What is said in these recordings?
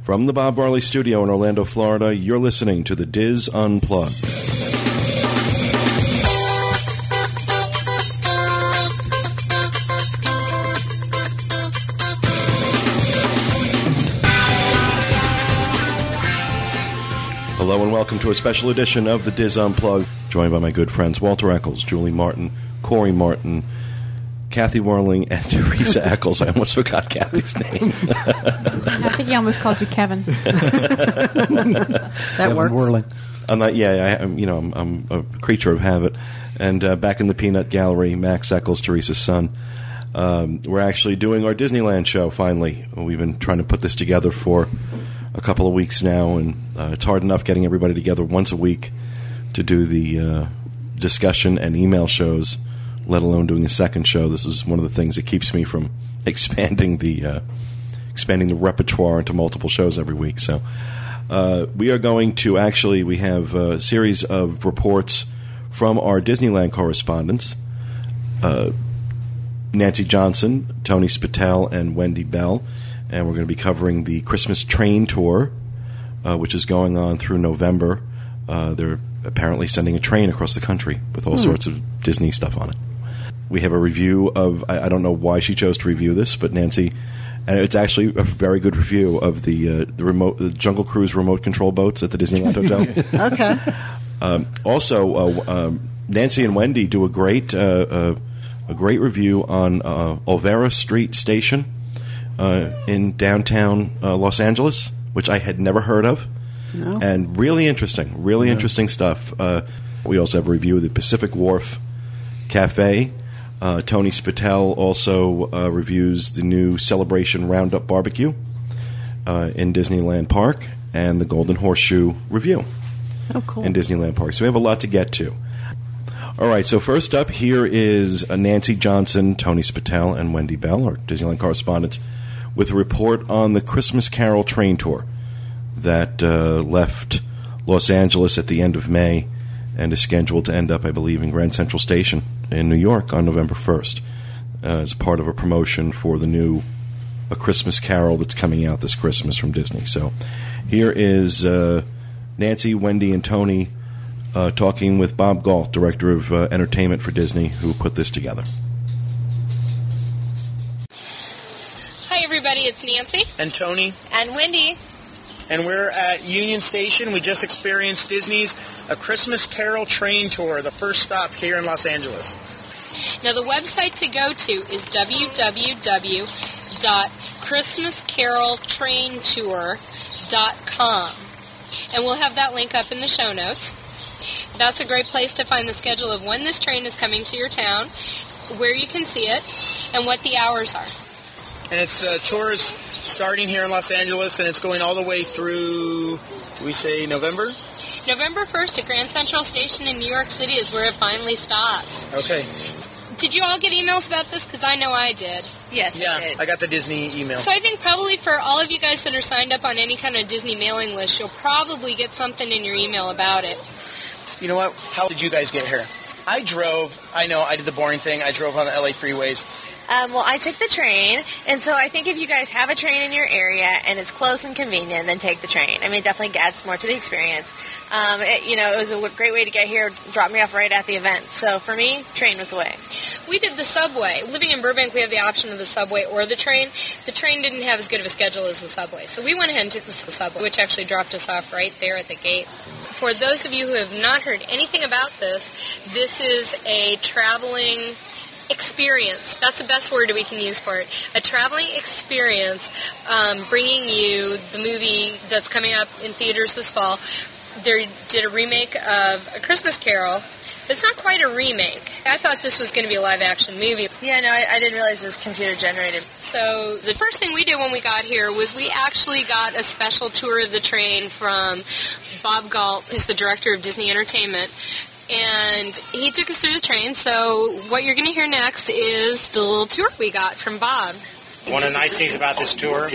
From the Bob Barley Studio in Orlando, Florida, you're listening to the DIS Unplugged. Hello and welcome to a special edition of the DIS Unplugged, joined by my good friends Walter Eccles, Julie Martin, Corey Martin, Kathy Warling, and Teresa Eccles. I almost forgot Kathy's name. I think he almost called you Kevin. that works. Whirling. I'm not, yeah, I, am you know, I'm, I'm a creature of habit. And uh, back in the Peanut Gallery, Max Eccles, Teresa's son. Um, we're actually doing our Disneyland show finally. We've been trying to put this together for a couple of weeks now, and uh, it's hard enough getting everybody together once a week to do the uh, discussion and email shows, let alone doing a second show. This is one of the things that keeps me from expanding the uh, expanding the repertoire into multiple shows every week. So uh, we are going to actually we have a series of reports from our Disneyland correspondents. Uh, Nancy Johnson, Tony Spatel, and Wendy Bell. And we're going to be covering the Christmas train tour, uh, which is going on through November. Uh, they're apparently sending a train across the country with all sorts of Disney stuff on it. We have a review of, I, I don't know why she chose to review this, but Nancy, and it's actually a very good review of the, uh, the remote the Jungle Cruise remote control boats at the Disneyland Hotel. Okay. Um, also, uh, um, Nancy and Wendy do a great uh, uh, a great review on uh, Olvera Street Station uh, in downtown uh, Los Angeles, which I had never heard of, No. and really interesting, really interesting stuff. Uh, we also have a review of the Pacific Wharf Cafe. Uh, Tony Spatel also uh, reviews the new Celebration Roundup Barbecue uh, in Disneyland Park and the Golden Horseshoe Revue Oh, cool. in Disneyland Park. So we have a lot to get to. All right, so first up here is uh, Nancy Johnson, Tony Spatel, and Wendy Bell, our Disneyland correspondents, with a report on the Christmas Carol train tour that uh, left Los Angeles at the end of May and is scheduled to end up, I believe, in Grand Central Station in New York on November 1st uh, as part of a promotion for the new A Christmas Carol that's coming out this Christmas from Disney. So here is uh, Nancy, Wendy, and Tony uh, talking with Bob Galt, Director of uh, Entertainment for Disney, who put this together. Hi, everybody. It's Nancy. and Tony, And Wendy. And we're at Union Station. We just experienced Disney's A Christmas Carol train tour, the first stop here in Los Angeles. Now, the website to go to is www.christmascaroltraintour.com. And we'll have that link up in the show notes. That's a great place to find the schedule of when this train is coming to your town, where you can see it, and what the hours are. And it's uh, the tour is starting here in Los Angeles, and it's going all the way through. Do we say November? November 1st at Grand Central Station in New York City is where it finally stops. Okay. Did you all get emails about this? Because I know I did. Yes, Yeah, I did. I got the Disney email. So I think probably for all of you guys that are signed up on any kind of Disney mailing list, you'll probably get something in your email about it. You know what? How did you guys get here? I drove. I know I did the boring thing. I drove on the LA freeways. Um, well, I took the train, and so I think if you guys have a train in your area and it's close and convenient, then take the train. I mean, it definitely adds more to the experience. Um, it, you know, it was a great way to get here, drop me off right at the event. So for me, train was the way. We did the subway. Living in Burbank, we have the option of the subway or the train. The train didn't have as good of a schedule as the subway, so we went ahead and took the subway, which actually dropped us off right there at the gate. For those of you who have not heard anything about this, this is a traveling experience. That's the best word we can use for it. A traveling experience, um, bringing you the movie that's coming up in theaters this fall. They did a remake of A Christmas Carol. It's not quite a remake. I thought this was going to be a live action movie. Yeah, no, I, I didn't realize it was computer generated. So the first thing we did when we got here was we actually got a special tour of the train from Bob Galt, who's the director of Disney Entertainment. And he took us through the train. So what you're going to hear next is the little tour we got from Bob. One of the nice things about this tour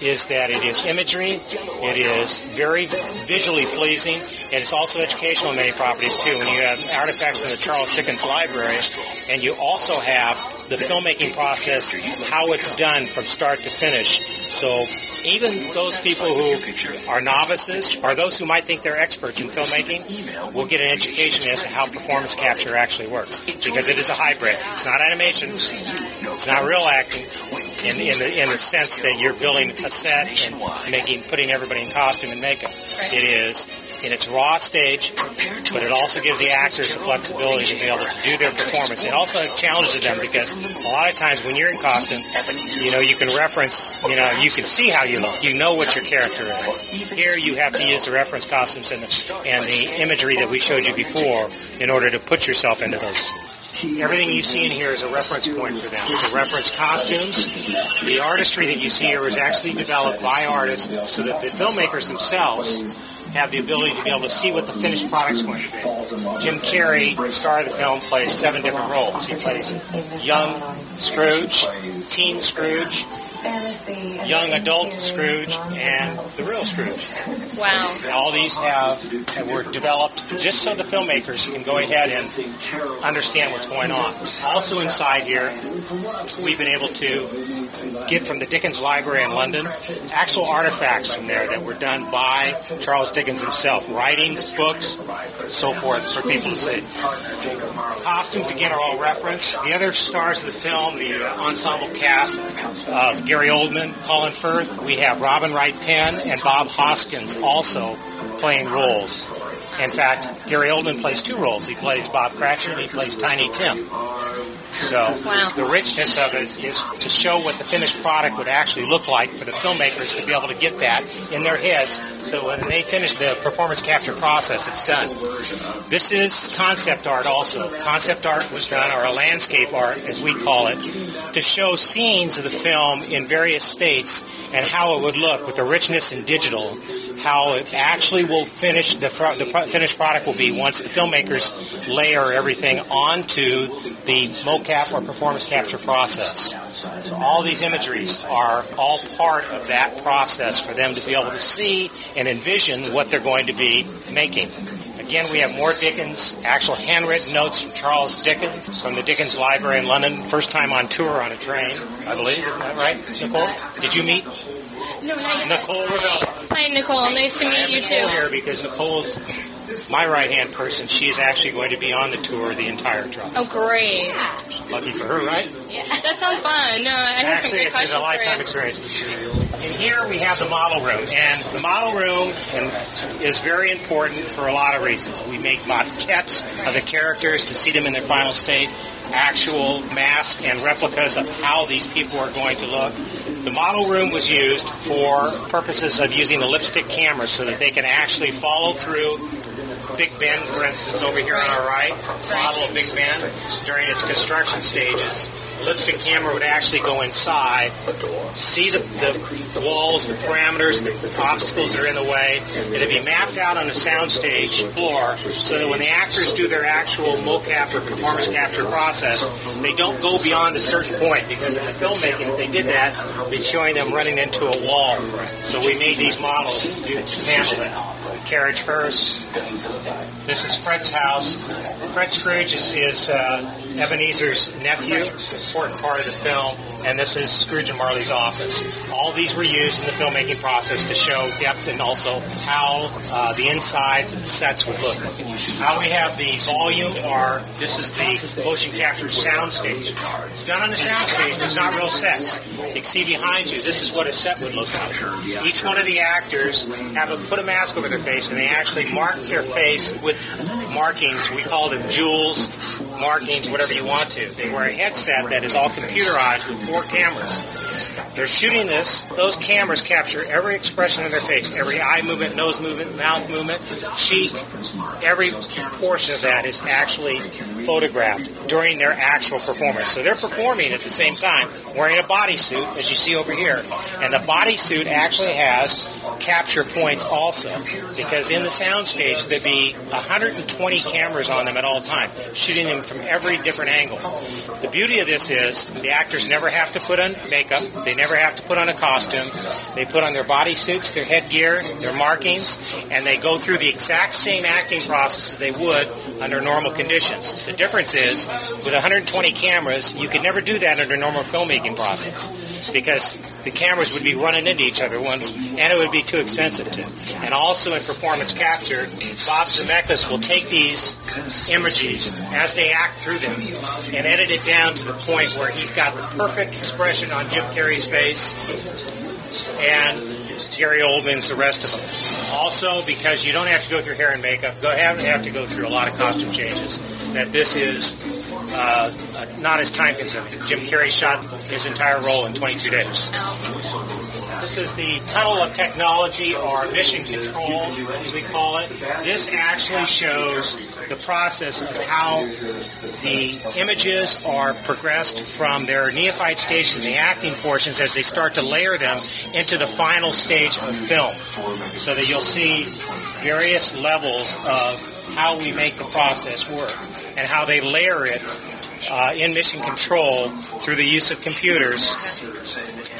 is that it is imagery, it is very visually pleasing, and it's also educational in many properties too. When you have artifacts in the Charles Dickens Library, and you also have the filmmaking process, how it's done from start to finish. So even those people who are novices or those who might think they're experts in filmmaking will get an education as to how performance capture actually works because it is a hybrid. It's not animation. It's not real acting in, in, the, in the sense that you're building a set and making putting everybody in costume and makeup. It is in its raw stage, but it also gives the actors the flexibility to be able to do their performance. It also challenges them because a lot of times when you're in costume, you know, you can reference, you know, you can see how you look. You know what your character is. Here you have to use the reference costumes and the, and the imagery that we showed you before in order to put yourself into those Everything you see in here is a reference point for them. It's a reference costumes. The artistry that you see here was actually developed by artists so that the filmmakers themselves have the ability to be able to see what the finished product's going to be. Jim Carrey, star of the film, plays seven different roles. He plays young Scrooge, teen Scrooge, young adult Scrooge and the real Scrooge. Wow. All these have were developed just so the filmmakers can go ahead and understand what's going on. Also inside here, we've been able to get from the Dickens Library in London actual artifacts from there that were done by Charles Dickens himself, writings, books, so forth for people to see. Costumes again are all referenced. The other stars of the film, the ensemble cast of Gary Oldman, Colin Firth. We have Robin Wright Penn and Bob Hoskins also playing roles. In fact, Gary Oldman plays two roles. He plays Bob Cratchit and he plays Tiny Tim. So Wow. the richness of it is to show what the finished product would actually look like for the filmmakers to be able to get that in their heads. So when they finish the performance capture process, it's done. This is concept art also. Concept art was done, or a landscape art, as we call it, to show scenes of the film in various states and how it would look with the richness in digital, how it actually will finish, the, fr- the pro- finished product will be once the filmmakers layer everything onto the mocap or performance capture process. So all these imageries are all part of that process for them to be able to see and envision what they're going to be making. Again, we have more Dickens, actual handwritten notes from Charles Dickens from the Dickens Library in London. First time on tour on a train, I believe. Isn't that right, Nicole? Did you meet No. Nicole Ravel? Hi, Nicole. Nice to meet you too. here because Nicole's my right hand person. She is actually going to be on the tour the entire trip. Oh, great. Lucky for her, right? Yeah, That sounds fun. No, I had some Actually, great it's questions a lifetime experience. And here we have the model room, and the model room is very important for a lot of reasons. We make maquettes of the characters to see them in their final state, actual masks and replicas of how these people are going to look. The model room was used for purposes of using the lipstick camera so that they can actually follow through Big Ben, for instance, over here on our right, model of Big Ben during its construction stages. Lipstick camera would actually go inside, see the, the walls, the parameters, the, obstacles that are in the way. It'd be mapped out on the soundstage floor so that when the actors do their actual mocap or performance capture process, they don't go beyond a certain point because in the filmmaking, if they did that, it'd be showing them running into a wall. So we made these models to, handle it carriage hearse. This is Fred's house. Fred Scrooge is, is uh, Ebenezer's nephew, important part of the film, and this is Scrooge and Marley's office. All these were used in the filmmaking process to show depth and also how uh, the insides of the sets would look. Now we have the volume are, this is the motion capture sound stage. It's done on the sound stage, it's not real sets. You can see behind you, this is what a set would look like. Each one of the actors have a, put a mask over their face and they actually mark their face with markings. We call them jewels, markings, whatever you want to. They wear a headset that is all computerized with four cameras. They're shooting this. Those cameras capture every expression of their face, every eye movement, nose movement, mouth movement, cheek. Every portion of that is actually photographed during their actual performance. So they're performing at the same time wearing a bodysuit, as you see over here. And the bodysuit actually has capture points also, because in the soundstage there'd be 120 cameras on them at all time, shooting them from every different angle. The beauty of this is the actors never have to put on makeup, they never have to put on a costume. They put on their bodysuits, their headgear, their markings, and they go through the exact same acting process as they would under normal conditions. The difference is, with 120 cameras, you could never do that under normal filmmaking process because the cameras would be running into each other once, and it would be too expensive to. And also in performance capture, Bob Zemeckis will take these images as they act through them and edit it down to the point where he's got the perfect expression on Jim Carrey's face and Gary Oldman's the rest of them. Also, because you don't have to go through hair and makeup, go have, have to go through a lot of costume changes. That this is uh, uh, not as time consuming. Jim Carrey shot his entire role in 22 days. This is the tunnel of technology or mission control, as we call it. This actually shows the process of how the images are progressed from their neophyte stages and the acting portions as they start to layer them into the final stage of film. So that you'll see various levels of how we make the process work and how they layer it uh, in mission control through the use of computers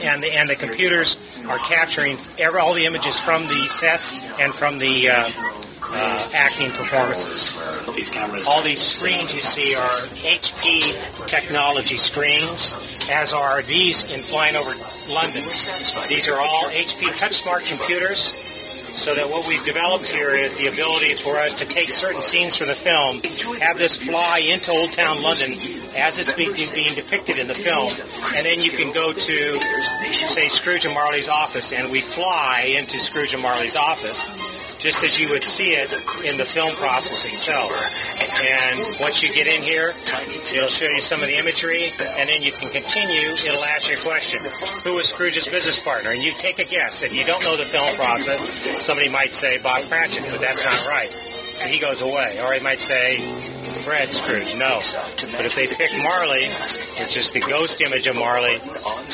and the and the computers are capturing every, all the images from the sets and from the uh, uh, acting performances. All these screens you see are HP technology screens, as are these in flying over London. These are all HP TouchSmart computers. So that what we've developed here is the ability for us to take certain scenes from the film, have this fly into Old Town London as it's being, being depicted in the film, and then you can go to, say, Scrooge and Marley's office, and we fly into Scrooge and Marley's office, just as you would see it in the film process itself. And once you get in here, it'll show you some of the imagery, and then you can continue. It'll ask you a question: Who was Scrooge's business partner? And you take a guess. If you don't know the film process, somebody might say Bob Cratchit, but that's not right. So he goes away. Or he might say Fred Scrooge. No. But if they pick Marley, which is the ghost image of Marley,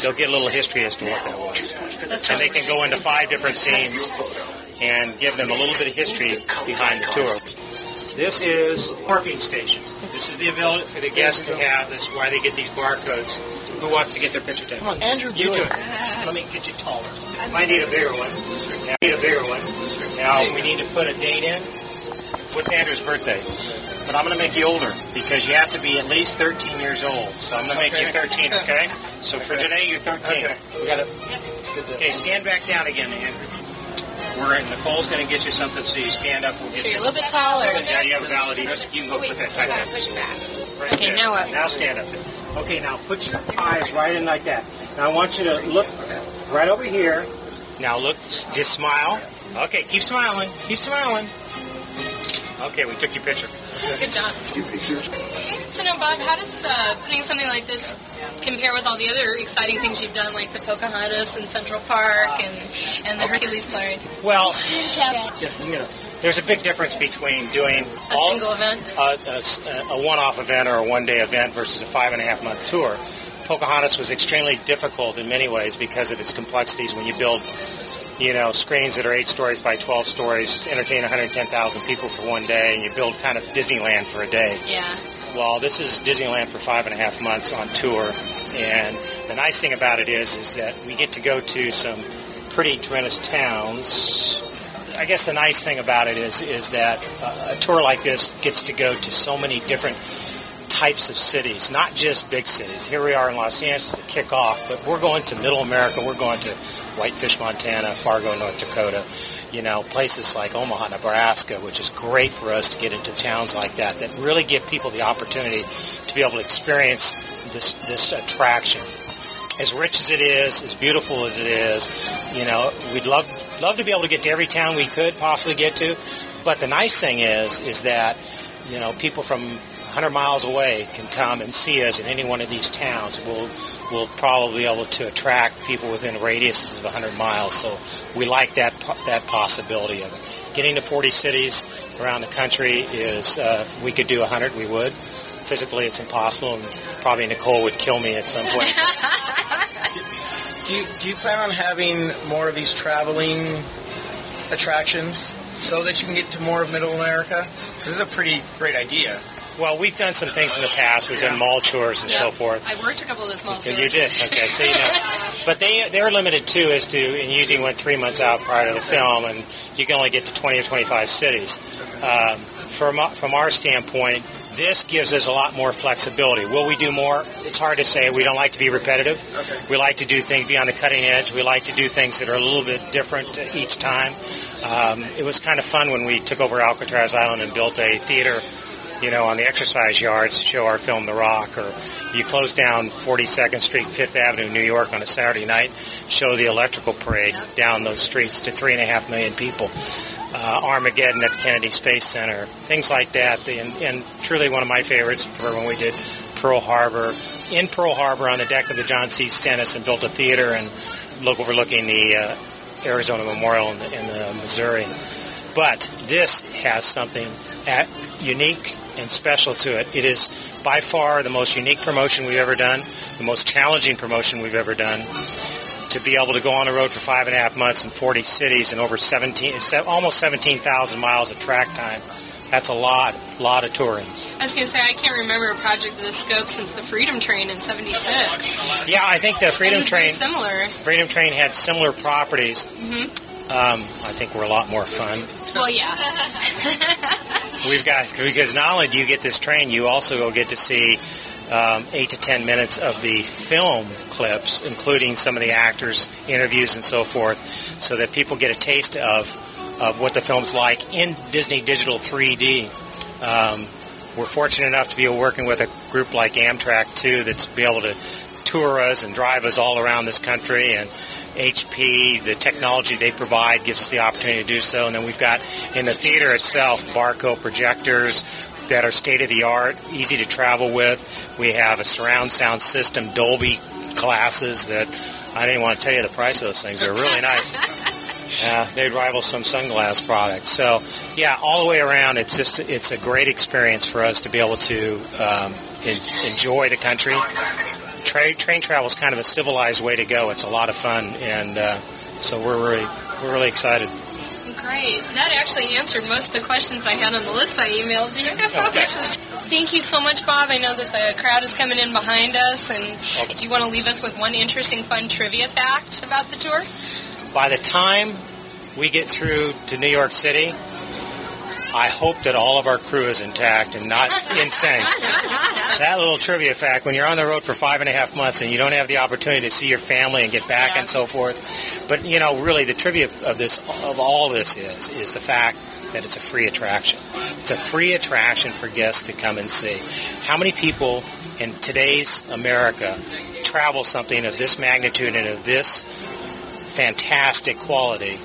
they'll get a little history as to what that was. And they can go into five different scenes and give them a little bit of history behind the tour. This is morphing station. This is the ability for the guests to have. This is why they get these barcodes. Who wants to get their picture taken? Come on, Andrew, you do it. Let me get you taller. I need a bigger one. I need a bigger one. Now we need to put a date in. What's Andrew's birthday? But I'm going to make you older because you have to be at least 13 years old. So I'm going to make you 13, okay? So for today, you're 13. Okay. We got it. It's good to. Okay, stand back down again, Andrew. We're Nicole's going to get you something so you stand up. We'll get So you're you. a little bit taller. Yeah, you have a valid You can go put that type down. Right Okay, there. now what? Now stand up. Okay, now put your eyes right in like that. Now I want you to look right over here. Now look, just smile. Okay, keep smiling. Keep smiling. Okay, we took your picture. Good job. So now, Bob, how does uh, putting something like this compare with all the other exciting things you've done, like the Pocahontas and Central Park and, and the Hercules parade? Well, Yeah. you know, there's a big difference between doing A all, single event? a, a a one-off event or a one-day event versus a five and a half month tour. Pocahontas was extremely difficult in many ways because of its complexities. When you build, you know, screens that are eight stories by 12 stories, entertain 110,000 people for one day, and you build kind of Disneyland for a day. Yeah. Well, this is Disneyland for five and a half months on tour, and the nice thing about it is, is that we get to go to some pretty tremendous towns. I guess the nice thing about it is, is that uh, a tour like this gets to go to so many different types of cities, not just big cities. Here we are in Los Angeles to kick off, but we're going to Middle America. We're going to Whitefish, Montana, Fargo, North Dakota. You know, places like Omaha, Nebraska, which is great for us to get into towns like that that really give people the opportunity to be able to experience this this attraction. As rich as it is, as beautiful as it is, you know, we'd love love to be able to get to every town we could possibly get to. But the nice thing is, is that you know, people from 100 miles away can come and see us in any one of these towns. We'll, we'll probably be able to attract people within radiuses of 100 miles. So we like that, that possibility of it. Getting to 40 cities around the country is, uh, if we could do 100, we would. Physically, it's impossible, and probably Nicole would kill me at some point. Do you, do you plan on having more of these traveling attractions so that you can get to more of Middle America? This is a pretty great idea. Well, we've done some things in the past. We've done mall tours and so forth. I worked a couple of those malls. So you did. Okay, so you know. But they they're limited too as to and usually went three months out prior to the film, and you can only get to 20 or 25 cities. Um, from from our standpoint, This gives us a lot more flexibility. Will we do more? It's hard to say. We don't like to be repetitive. We like to do things, be on the cutting edge. We like to do things that are a little bit different each time. Um, it was kind of fun when we took over Alcatraz Island and built a theater you know, on the exercise yards to show our film The Rock, or you close down 42nd Street, Fifth Avenue, New York on a Saturday night, show the electrical parade down those streets to three and a half million people. Uh, Armageddon at the Kennedy Space Center, things like that. And, and truly one of my favorites were when we did Pearl Harbor. In Pearl Harbor on the deck of the John C. Stennis and built a theater and look overlooking the uh, Arizona Memorial in the, in the Missouri. But this has something at, unique and special to it. It is by far the most unique promotion we've ever done, the most challenging promotion we've ever done. To be able to go on the road for five and a half months in 40 cities and over 17, almost 17,000 miles of track time, that's a lot, a lot of touring. I was going to say, I can't remember a project of this scope since the Freedom Train in 76. Yeah, I think the Freedom Train. similar. Freedom Train had similar properties. Mm-hmm. Um, I think we're a lot more fun. Well, yeah. We've got because not only do you get this train, you also will get to see um, eight to ten minutes of the film clips, including some of the actors' interviews and so forth, so that people get a taste of of what the film's like in Disney Digital 3D. Um, we're fortunate enough to be working with a group like Amtrak too, that's be able to tour us and drive us all around this country and HP, the technology they provide gives us the opportunity to do so. And then we've got in the theater itself Barco projectors that are state of the art, easy to travel with. We have a surround sound system, Dolby glasses that I didn't want to tell you the price of those things. They're really nice. Uh, they'd rival some sunglass products. So, yeah, all the way around, it's just it's a great experience for us to be able to um, enjoy the country, tra- train travel is kind of a civilized way to go. It's a lot of fun, and uh, so we're really we're really excited. Great. That actually answered most of the questions I had on the list I emailed you. Okay. Thank you so much, Bob. I know that the crowd is coming in behind us, and okay. do you want to leave us with one interesting, fun trivia fact about the tour? By the time we get through to New York City, I hope that all of our crew is intact and not insane. that little trivia fact: when you're on the road for five and a half months and you don't have the opportunity to see your family and get back yeah. and so forth, but you know, really, the trivia of this, of all this, is is the fact that it's a free attraction. It's a free attraction for guests to come and see. How many people in today's America travel something of this magnitude and of this fantastic quality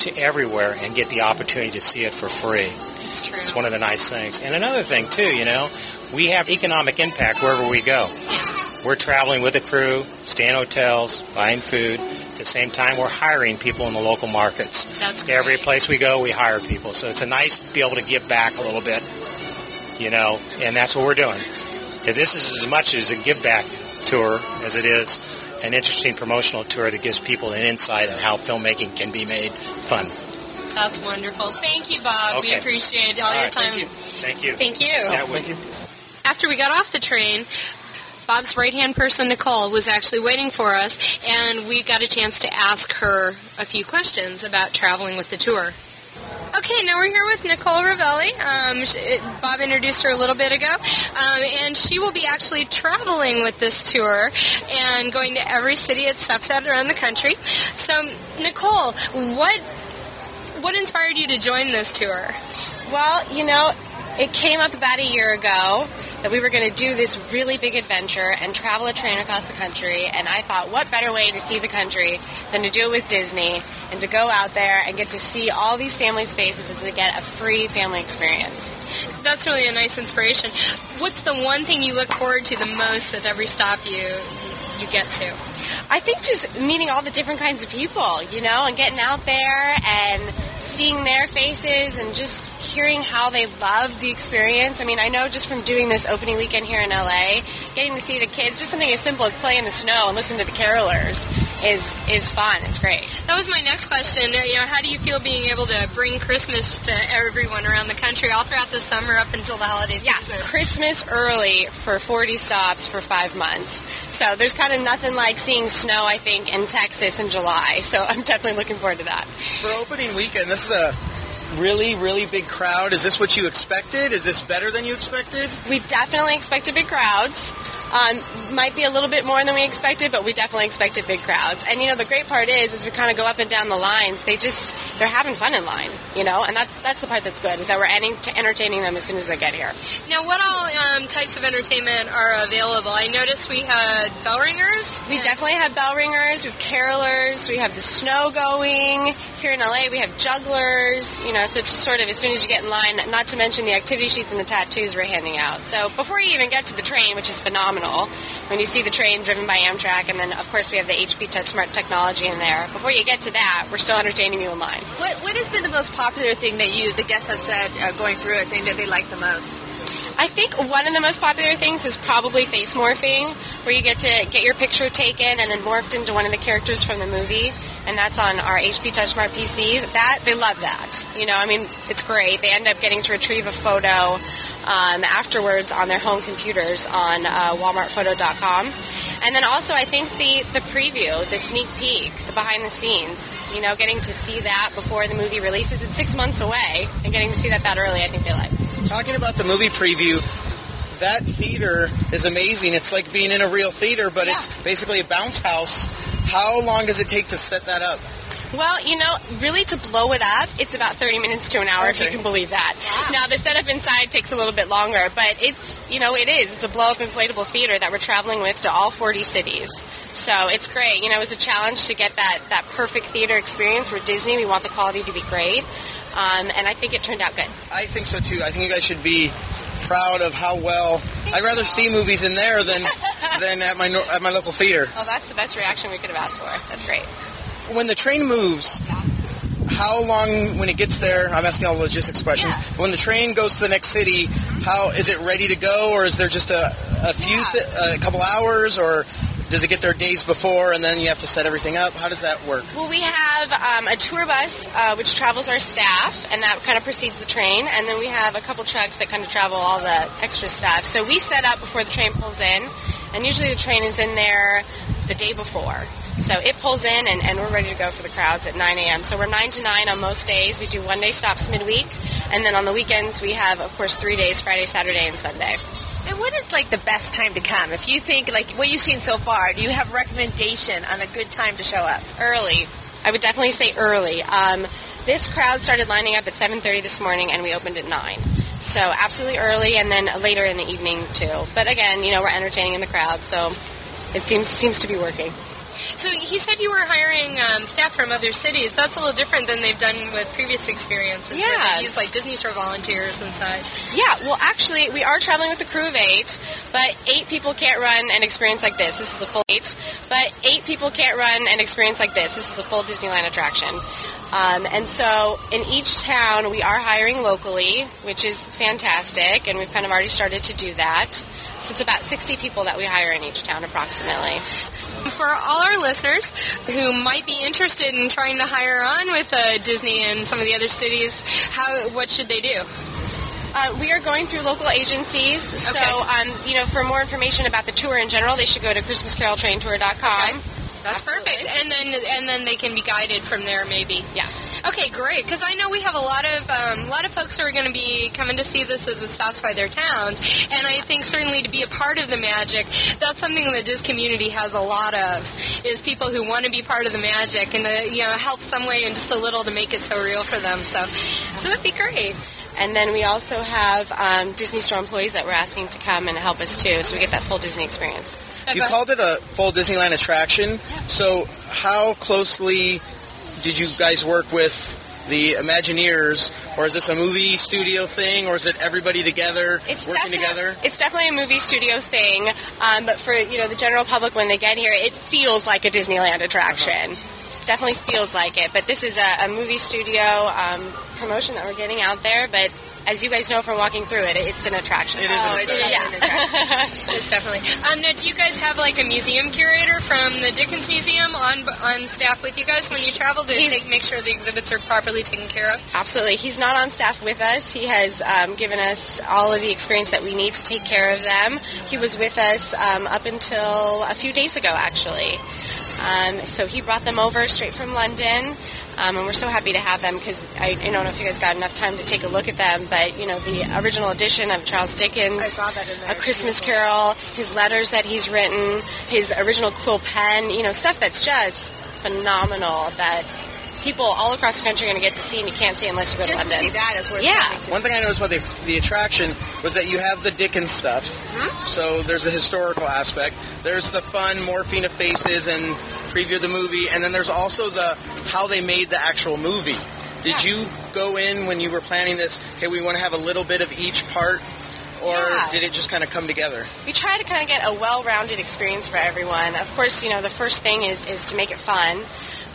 to everywhere and get the opportunity to see it for free. It's true. It's one of the nice things. And another thing too, you know, we have economic impact wherever we go. We're traveling with a crew, staying in hotels, buying food. At the same time, we're hiring people in the local markets. That's great. Every place we go, we hire people. So it's a nice to be able to give back a little bit, you know, and that's what we're doing. This is as much as a give back tour as it is an interesting promotional tour that gives people an insight on how filmmaking can be made fun. That's wonderful. Thank you, Bob. Okay. We appreciate all, all your right, time. Thank you. Thank you. Thank you. Yeah, thank you. After we got off the train, Bob's right hand person, Nicole, was actually waiting for us, and we got a chance to ask her a few questions about traveling with the tour. Okay, now we're here with Nicole Ravelli. Um, Bob introduced her a little bit ago, um, and she will be actually traveling with this tour and going to every city it stops at around the country. So, Nicole, what what inspired you to join this tour? Well, you know, it came up about a year ago that we were going to do this really big adventure and travel a train across the country. And I thought, what better way to see the country than to do it with Disney and to go out there and get to see all these families' faces and to get a free family experience. That's really a nice inspiration. What's the one thing you look forward to the most with every stop you you get to? I think just meeting all the different kinds of people, you know, and getting out there and seeing their faces and just hearing how they love the experience. I mean, I know just from doing this opening weekend here in LA, getting to see the kids, just something as simple as play in the snow and listen to the carolers is is fun. It's great. That was my next question. You know, how do you feel being able to bring Christmas to everyone around the country all throughout the summer up until the holiday season? Yeah, Christmas early for 40 stops for five months. So there's kind of nothing like seeing snow, I think, in Texas in July. So I'm definitely looking forward to that. For opening weekend, this is a really, really big crowd. Is this what you expected? Is this better than you expected? We definitely expected big crowds. Um, might be a little bit more than we expected, but we definitely expected big crowds. And you know, the great part is, as we kind of go up and down the lines, they just they're having fun in line. You know, and that's that's the part that's good is that we're entertaining them as soon as they get here. Now, what all um, types of entertainment are available? I noticed we had bell ringers. We definitely have bell ringers. We have carolers. We have the snow going here in LA. We have jugglers. You know, so it's just sort of as soon as you get in line. Not to mention the activity sheets and the tattoos we're handing out. So before you even get to the train, which is phenomenal when you see the train driven by Amtrak, and then of course we have the HP TouchSmart technology in there. Before you get to that, we're still entertaining you in line. What What has been the most popular thing that you, the guests, have said uh, going through it, saying that they like the most? I think one of the most popular things is probably face morphing, where you get to get your picture taken and then morphed into one of the characters from the movie, and that's on our HP TouchSmart PCs. That they love that. You know, I mean, it's great. They end up getting to retrieve a photo um, afterwards on their home computers on uh, WalmartPhoto.com, and then also I think the the preview, the sneak peek, the behind the scenes. You know, getting to see that before the movie releases. It's six months away, and getting to see that that early, I think they like. Talking about the movie preview, that theater is amazing. It's like being in a real theater, but Yeah. it's basically a bounce house. How long does it take to set that up? Well, you know, really to blow it up, it's about 30 minutes to an hour, if you can believe that. Now, the setup inside takes a little bit longer, but it's, you know, it is. It's a blow up inflatable theater that we're traveling with to all 40 cities. So it's great. You know, it was a challenge to get that, that perfect theater experience. We're Disney, we want the quality to be great. Um, and I think it turned out good. I think so too. I think you guys should be proud of how well. I'd rather see movies in there than than at my at my local theater. Oh, that's the best reaction we could have asked for. That's great. When the train moves, how long when it gets there? I'm asking all the logistics questions. Yeah. When the train goes to the next city, how is it ready to go, or is there just a a few Yeah. th- a couple hours, or does it get there days before and then you have to set everything up? How does that work? Well, we have um, a tour bus uh, which travels our staff, and that kind of precedes the train. And then we have a couple trucks that kind of travel all the extra stuff. So we set up before the train pulls in, and usually the train is in there the day before. So it pulls in, and, and we're ready to go for the crowds at 9 a.m. So we're 9 to 9 on most days. We do one day stops midweek, and then on the weekends we have, of course, three days Friday, Saturday, and Sunday. And what is like the best time to come? If you think like what you've seen so far, do you have a recommendation on a good time to show up? early. I would definitely say early. Um, this crowd started lining up at 7:30 this morning, and we opened at nine. So absolutely early, and then later in the evening too. But again, you know, we're entertaining in the crowd, so it seems seems to be working. So he said you were hiring um, staff from other cities. That's a little different than they've done with previous experiences. where Yeah. they use like Disney Store volunteers and such. Yeah, well, actually, we are traveling with a crew of eight, but eight people can't run an experience like this. This is a full eight, but eight people can't run an experience like this. This is a full Disneyland attraction. Um, and so in each town, we are hiring locally, which is fantastic, and we've kind of already started to do that. So it's about 60 people that we hire in each town approximately. For all our listeners who might be interested in trying to hire on with uh, Disney and some of the other cities, how what should they do? Uh, we are going through local agencies, so Okay. um, you know, for more information about the tour in general, they should go to ChristmasCarolTrainTour.com. Okay. That's Absolutely. perfect, and then and then they can be guided from there, maybe. Yeah. Okay, great. Because I know we have a lot of um, a lot of folks who are going to be coming to see this as it stops by their towns, and I think certainly to be a part of the magic, that's something that this community has a lot of. Is people who want to be part of the magic and to, you know help some way and just a little to make it so real for them. So, so that'd be great. And then we also have um, Disney Store employees that we're asking to come and help us too, so we get that full Disney experience. You called it a full Disneyland attraction. So how closely did you guys work with the Imagineers, or is this a movie studio thing, or is it everybody together working together? It's definitely a movie studio thing, um, but for you know the general public when they get here, it feels like a Disneyland attraction. Definitely feels like it. But this is a, a movie studio um, promotion that we're getting out there. But as you guys know from walking through it, it's an attraction. It is an Oh, attraction. Yes. Yes, definitely. Um, now, do you guys have like a museum curator from the Dickens Museum on on staff with you guys when you travel to take, make sure the exhibits are properly taken care of? Absolutely. He's not on staff with us. He has um, given us all of the experience that we need to take care of them. He was with us um, up until a few days ago, actually. Um, so he brought them over straight from London. Um, and we're so happy to have them because I, I don't know if you guys got enough time to take a look at them, but you know the original edition of Charles Dickens, I saw that in there. A Christmas Carol, his letters that he's written, his original quill pen, you know stuff that's just phenomenal that people all across the country are going to get to see and you can't see unless you go to Just to London. see that is worth Yeah. to. One thing I noticed about the, the attraction was that you have the Dickens stuff. Mm-hmm. So there's the historical aspect. There's the fun morphing of faces and preview of the movie, and then there's also the how they made the actual movie. Did you go in when you were planning this? Okay, we want to have a little bit of each part, or Yeah. did it just kind of come together? we try to kind of get a well-rounded experience for everyone. Of course, you know the first thing is is to make it fun,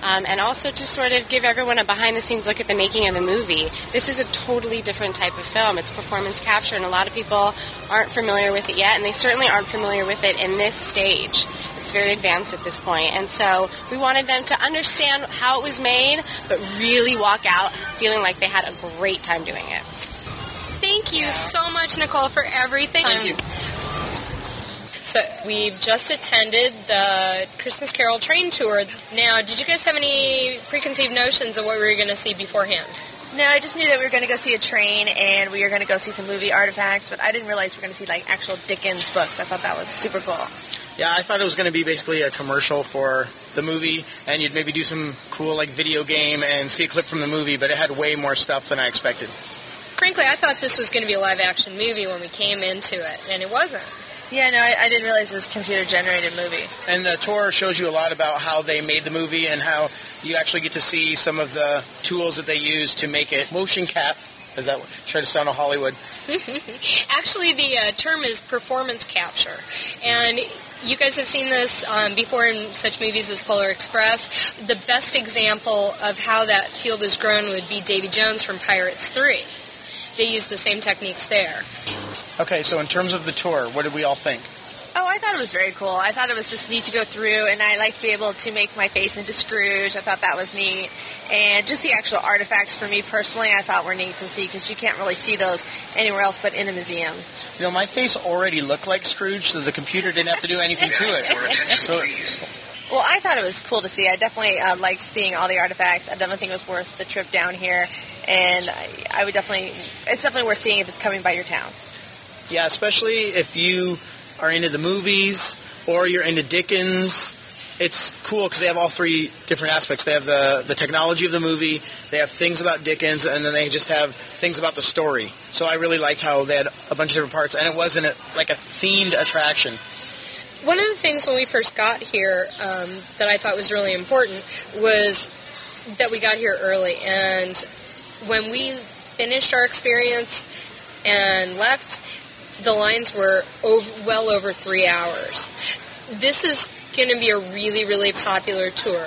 um, and also to sort of give everyone a behind-the-scenes look at the making of the movie. This is a totally different type of film. It's performance capture, and a lot of people aren't familiar with it yet, and they certainly aren't familiar with it in this stage. It's very advanced at this point, and so we wanted them to understand how it was made, but really walk out feeling like they had a great time doing it. Thank you so much, Nicole, for everything. Thank you. So we've just attended the Christmas Carol train tour. Now, did you guys have any preconceived notions of what we were going to see beforehand? No, I just knew that we were going to go see a train and we were going to go see some movie artifacts, but I didn't realize we were going to see like actual Dickens books. I thought that was super cool. Yeah, I thought it was going to be basically a commercial for the movie, and you'd maybe do some cool like video game and see a clip from the movie, but it had way more stuff than I expected. Frankly, I thought this was going to be a live action movie when we came into it, and it wasn't. Yeah, no, I, I didn't realize it was a computer generated movie. And the tour shows you a lot about how they made the movie and how you actually get to see some of the tools that they use to make it motion cap. Is that? Try to sound a Hollywood. Actually, the uh, term is performance capture, and you guys have seen this um, before in such movies as Polar Express. The best example of how that field has grown would be Davy Jones from Pirates Three. They use the same techniques there. Okay, so in terms of the tour, what did we all think? Oh, I thought it was very cool. I thought it was just neat to go through, and I like to be able to make my face into Scrooge. I thought that was neat. And just the actual artifacts for me personally, I thought were neat to see because you can't really see those anywhere else but in a museum. You know, my face already looked like Scrooge, so the computer didn't have to do anything to it. So, Well, I thought it was cool to see. I definitely uh, liked seeing all the artifacts. I definitely think it was worth the trip down here, and I, I would definitely, it's definitely worth seeing if it's coming by your town. Yeah, especially if you are into the movies or you're into Dickens. It's cool because they have all three different aspects. They have the, the technology of the movie, they have things about Dickens, and then they just have things about the story. So I really like how they had a bunch of different parts, and it wasn't a, like a themed attraction. One of the things when we first got here um, that I thought was really important was that we got here early, and when we finished our experience and left, the lines were over, well over three hours. This is going to be a really, really popular tour.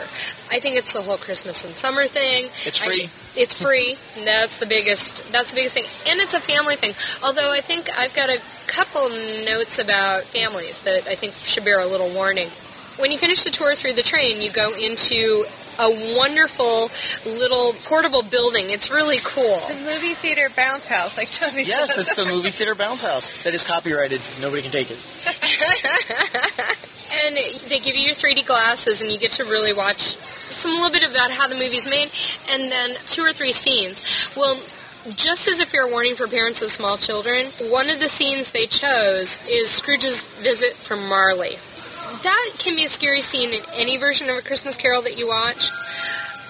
I think it's the whole Christmas and summer thing. It's I- free. it's free. That's the biggest. That's the biggest thing, and it's a family thing. Although I think I've got a couple notes about families that I think should bear a little warning. When you finish the tour through the train, you go into a wonderful little portable building. It's really cool. The movie theater bounce house, like Tony Yes, says. it's the movie theater bounce house that is copyrighted. Nobody can take it. And they give you your 3D glasses, and you get to really watch some little bit about how the movie's made, and then two or three scenes. Well, just as a fair warning for parents of small children, one of the scenes they chose is Scrooge's visit from Marley. That can be a scary scene in any version of A Christmas Carol that you watch,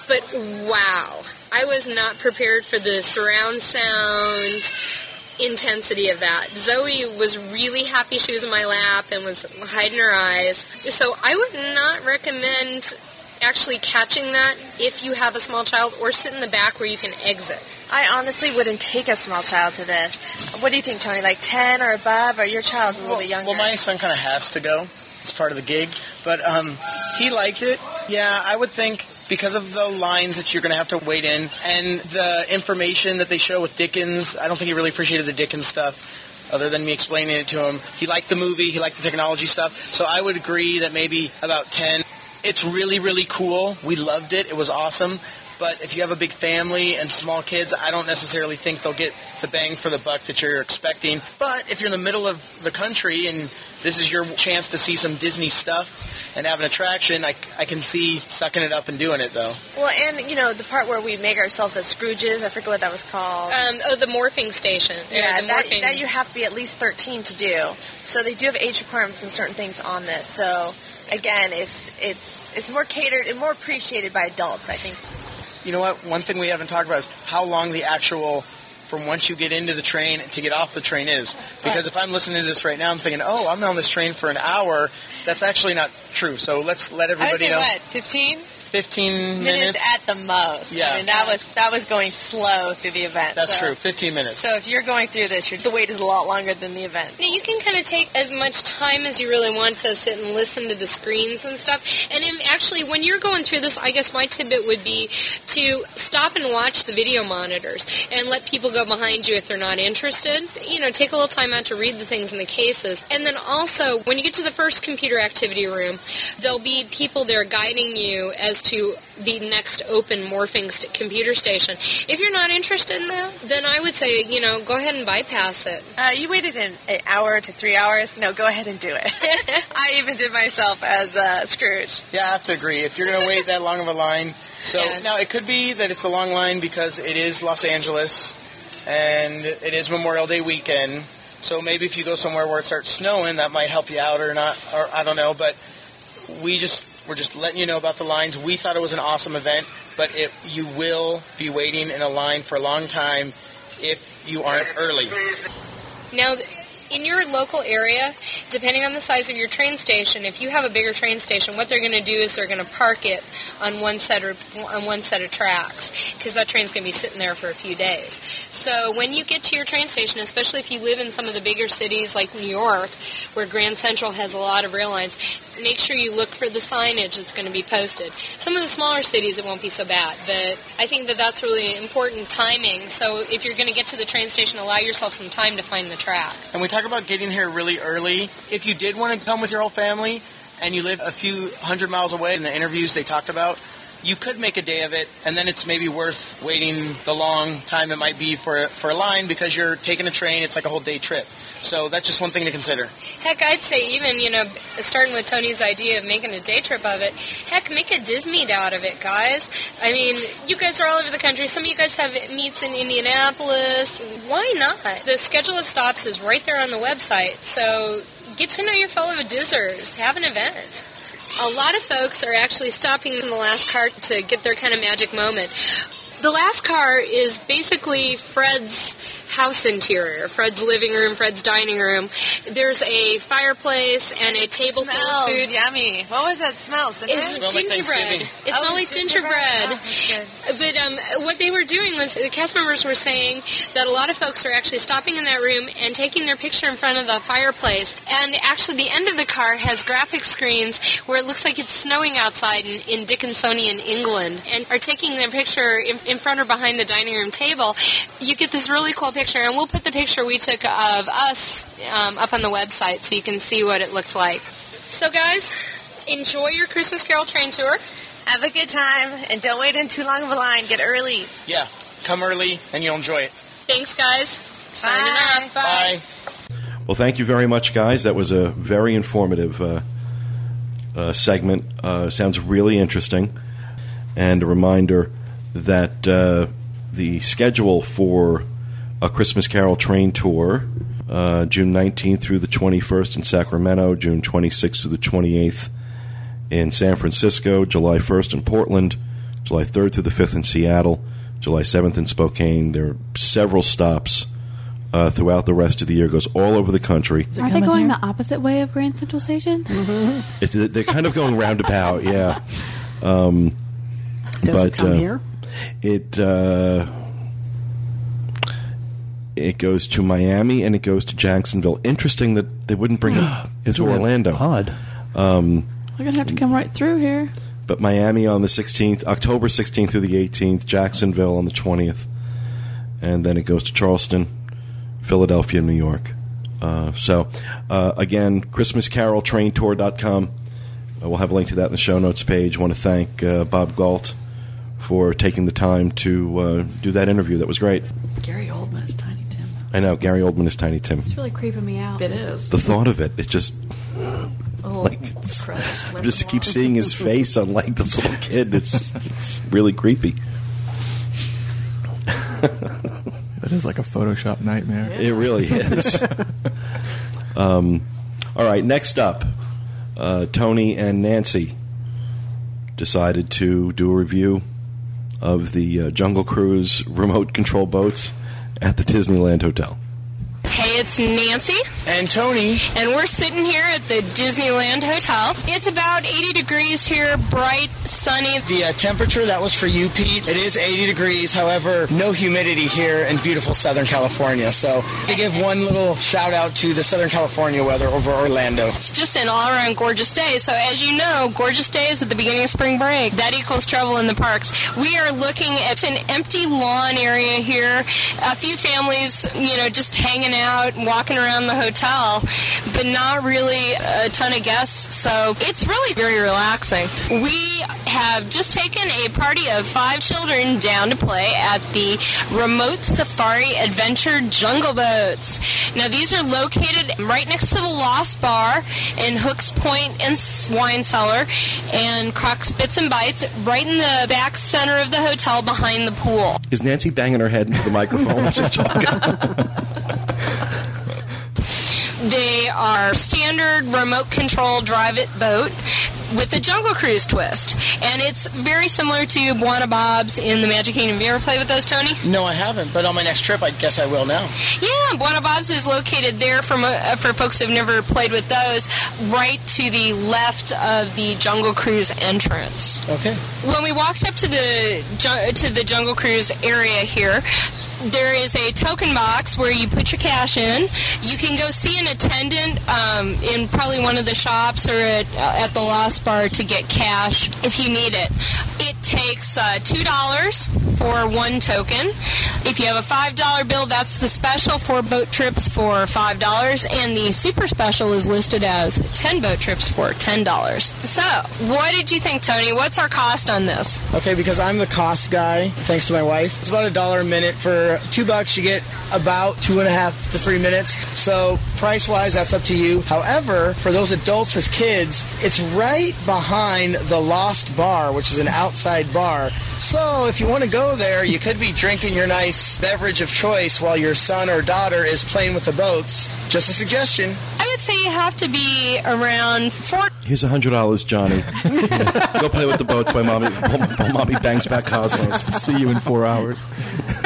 but wow, I was not prepared for the surround sound intensity of that. Zoe was really happy she was in my lap and was hiding her eyes. So I would not recommend actually catching that if you have a small child or sit in the back where you can exit. I honestly wouldn't take a small child to this. What do you think, Tony? Like 10 or above, or your child's a little bit younger? Well, my son kind of has to go. It's part of the gig. But um, he liked it. Yeah, I would think because of the lines that you're going to have to wait in and the information that they show with Dickens, I don't think he really appreciated the Dickens stuff. Other than me explaining it to him, he liked the movie, he liked the technology stuff. So I would agree that maybe about 10. It's really, really cool. We loved it. It was awesome. But if you have a big family and small kids, I don't necessarily think they'll get the bang for the buck that you're expecting. But if you're in the middle of the country and this is your chance to see some Disney stuff and have an attraction, I, I can see sucking it up and doing it though. Well, and you know the part where we make ourselves as Scrooges. I forget what that was called. Um, oh, the morphing station. yeah, the that, morphing. that you have to be at least 13 to do. So they do have age requirements and certain things on this. So again, it's it's it's more catered and more appreciated by adults. I think. You know what? One thing we haven't talked about is how long the actual from once you get into the train to get off the train is. Because if I'm listening to this right now, I'm thinking, oh, I'm on this train for an hour. That's actually not true. So let's let everybody know. what 15 15 minutes minutes. at the most. Yeah. I mean that was that was going slow through the event. That's so. true. 15 minutes. So if you're going through this, you're, the wait is a lot longer than the event. Now, you can kind of take as much time as you really want to sit and listen to the screens and stuff. And then actually, when you're going through this, I guess my tidbit would be to stop and watch the video monitors and let people go behind you if they're not interested. You know, take a little time out to read the things in the cases. And then also, when you get to the first computer activity room, there'll be people there guiding you as to the next open morphing st- computer station. If you're not interested in that, then I would say, you know, go ahead and bypass it. Uh, you waited an, an hour to three hours. No, go ahead and do it. I even did myself as uh, Scrooge. Yeah, I have to agree. If you're going to wait that long of a line, so Yeah. now it could be that it's a long line because it is Los Angeles and it is Memorial Day weekend. So maybe if you go somewhere where it starts snowing, that might help you out or not, or I don't know. But we just we're just letting you know about the lines. We thought it was an awesome event, but it, you will be waiting in a line for a long time if you aren't early. Now, in your local area, depending on the size of your train station, if you have a bigger train station, what they're going to do is they're going to park it on one set of, on one set of tracks because that train's going to be sitting there for a few days. So when you get to your train station, especially if you live in some of the bigger cities like New York, where Grand Central has a lot of rail lines, make sure you look for the signage that's going to be posted. Some of the smaller cities it won't be so bad, but I think that that's really important timing. So if you're going to get to the train station, allow yourself some time to find the track. And we talk about getting here really early. If you did want to come with your whole family and you live a few hundred miles away in the interviews they talked about, you could make a day of it and then it's maybe worth waiting the long time it might be for for a line because you're taking a train, it's like a whole day trip. So that's just one thing to consider. Heck, I'd say even, you know, starting with Tony's idea of making a day trip of it, heck, make a Disney out of it, guys. I mean, you guys are all over the country. Some of you guys have meets in Indianapolis. Why not? The schedule of stops is right there on the website. So get to know your fellow Dizzers. Have an event. A lot of folks are actually stopping in the last cart to get their kind of magic moment. The last car is basically Fred's house interior, Fred's living room, Fred's dining room. There's a fireplace and a table full of food. yummy. What was that smell? Cinnamon? It's Smell gingerbread. Thanksgiving. It Oh, smells like gingerbread. Oh. But um, what they were doing was the cast members were saying that a lot of folks are actually stopping in that room and taking their picture in front of the fireplace. And actually, the end of the car has graphic screens where it looks like it's snowing outside in, in Dickinsonian England, and are taking their picture in, in front or behind the dining room table. You get this really cool picture, and we'll put the picture we took of us um, up on the website so you can see what it looked like. So, guys, enjoy your Christmas Carol train tour. Have a good time and don't wait in too long of a line. Get early. Yeah, come early and you'll enjoy it. Thanks, guys. Signing Bye. off. Bye. Well, thank you very much, guys. That was a very informative uh, uh, segment. Uh, sounds really interesting. And a reminder that uh, the schedule for a Christmas Carol train tour, uh, June 19th through the 21st in Sacramento, June 26th through the 28th in San Francisco, July 1st in Portland, July 3rd through the 5th in Seattle, July 7th in Spokane. There are several stops uh, throughout the rest of the year. It goes all over the country. Are they going here? the opposite way of Grand Central Station? It's, they're kind of going roundabout, yeah. Um, Does but it come uh, here? It uh, it goes to Miami and it goes to Jacksonville. Interesting that they wouldn't bring it into Orlando. Odd. Um, They're going to have to come right through here. but Miami on the 16th, October 16th through the 18th, Jacksonville on the 20th, and then it goes to Charleston, Philadelphia, New York. Uh, so, uh, again, ChristmasCarolTrainTour.com. Uh, we'll have a link to that in the show notes page. want to thank uh, Bob Galt for taking the time to uh, do that interview. That was great. Gary Oldman is Tiny Tim. I know Gary Oldman is Tiny Tim. It's really creeping me out. It is. The thought of it, it just Oh, like it's, crushed. I just keep seeing his face on like this little kid. It's, it's really creepy. That is like a Photoshop nightmare. It really is. um, all right, next up, uh, Tony and Nancy decided to do a review of the uh, Jungle Cruise remote control boats at the Disneyland Hotel. Hey, it's Nancy, And Tony, and we're sitting here at the Disneyland Hotel. It's about 80 degrees here, bright, sunny. the uh, temperature that was for you, Pete, it is 80 degrees. However, no humidity here in beautiful Southern California. So, to give one little shout out to the Southern California weather over Orlando. It's just an all around gorgeous day. So, as you know, gorgeous days at the beginning of spring break. That equals travel in the parks. We are looking at an empty lawn area here. A few families, you know, just hanging out, walking around the hotel, but not really a ton of guests. So, it's really very relaxing. We have just taken a party of five children down to play at the Remote Safari Adventure Jungle Boats. Now, these are located right next to the Lost Bar in Hooks Pointe and Wine Cellar and Croc's Bits and Bites right in the back center of the hotel behind the pool. Is Nancy banging her head into the microphone while she's talking? They are standard remote control drive it boat with a Jungle Cruise twist. And it's very similar to Bwana Bob's in the Magic Kingdom. Have you ever played with those, Tony? No, I haven't, but on my next trip, I guess I will now. Yeah, Bwana Bob's is located there for, uh, for folks who've never played with those, right to the left of the Jungle Cruise entrance. Okay. When we walked up to the to the Jungle Cruise area here, there is a token box where you put your cash in. You can go see an attendant um, in probably one of the shops or at, uh, at the Lost Bar to get cash if you need it. It takes uh, two dollars for one token. If you have a five dollar bill, that's the special for boat trips for five dollars, and the super special is listed as ten boat trips for ten dollars. So, what did you think, Tony? What's our cost on this? Okay, because I'm the cost guy, thanks to my wife. It's about a dollar a minute. For two bucks, you get about two and a half to three minutes. So, price wise, that's up to you. However, for those adults with kids, it's right behind the Lost Bar, which is an outside bar. So, if you want to go there, you could be drinking your nice beverage of choice while your son or daughter is playing with the boats. Just a suggestion. I would say you have to be around four. Here's a hundred dollars, Johnny. Go play with the boats while mommy, while mommy bangs back Cosmos. See you in four hours.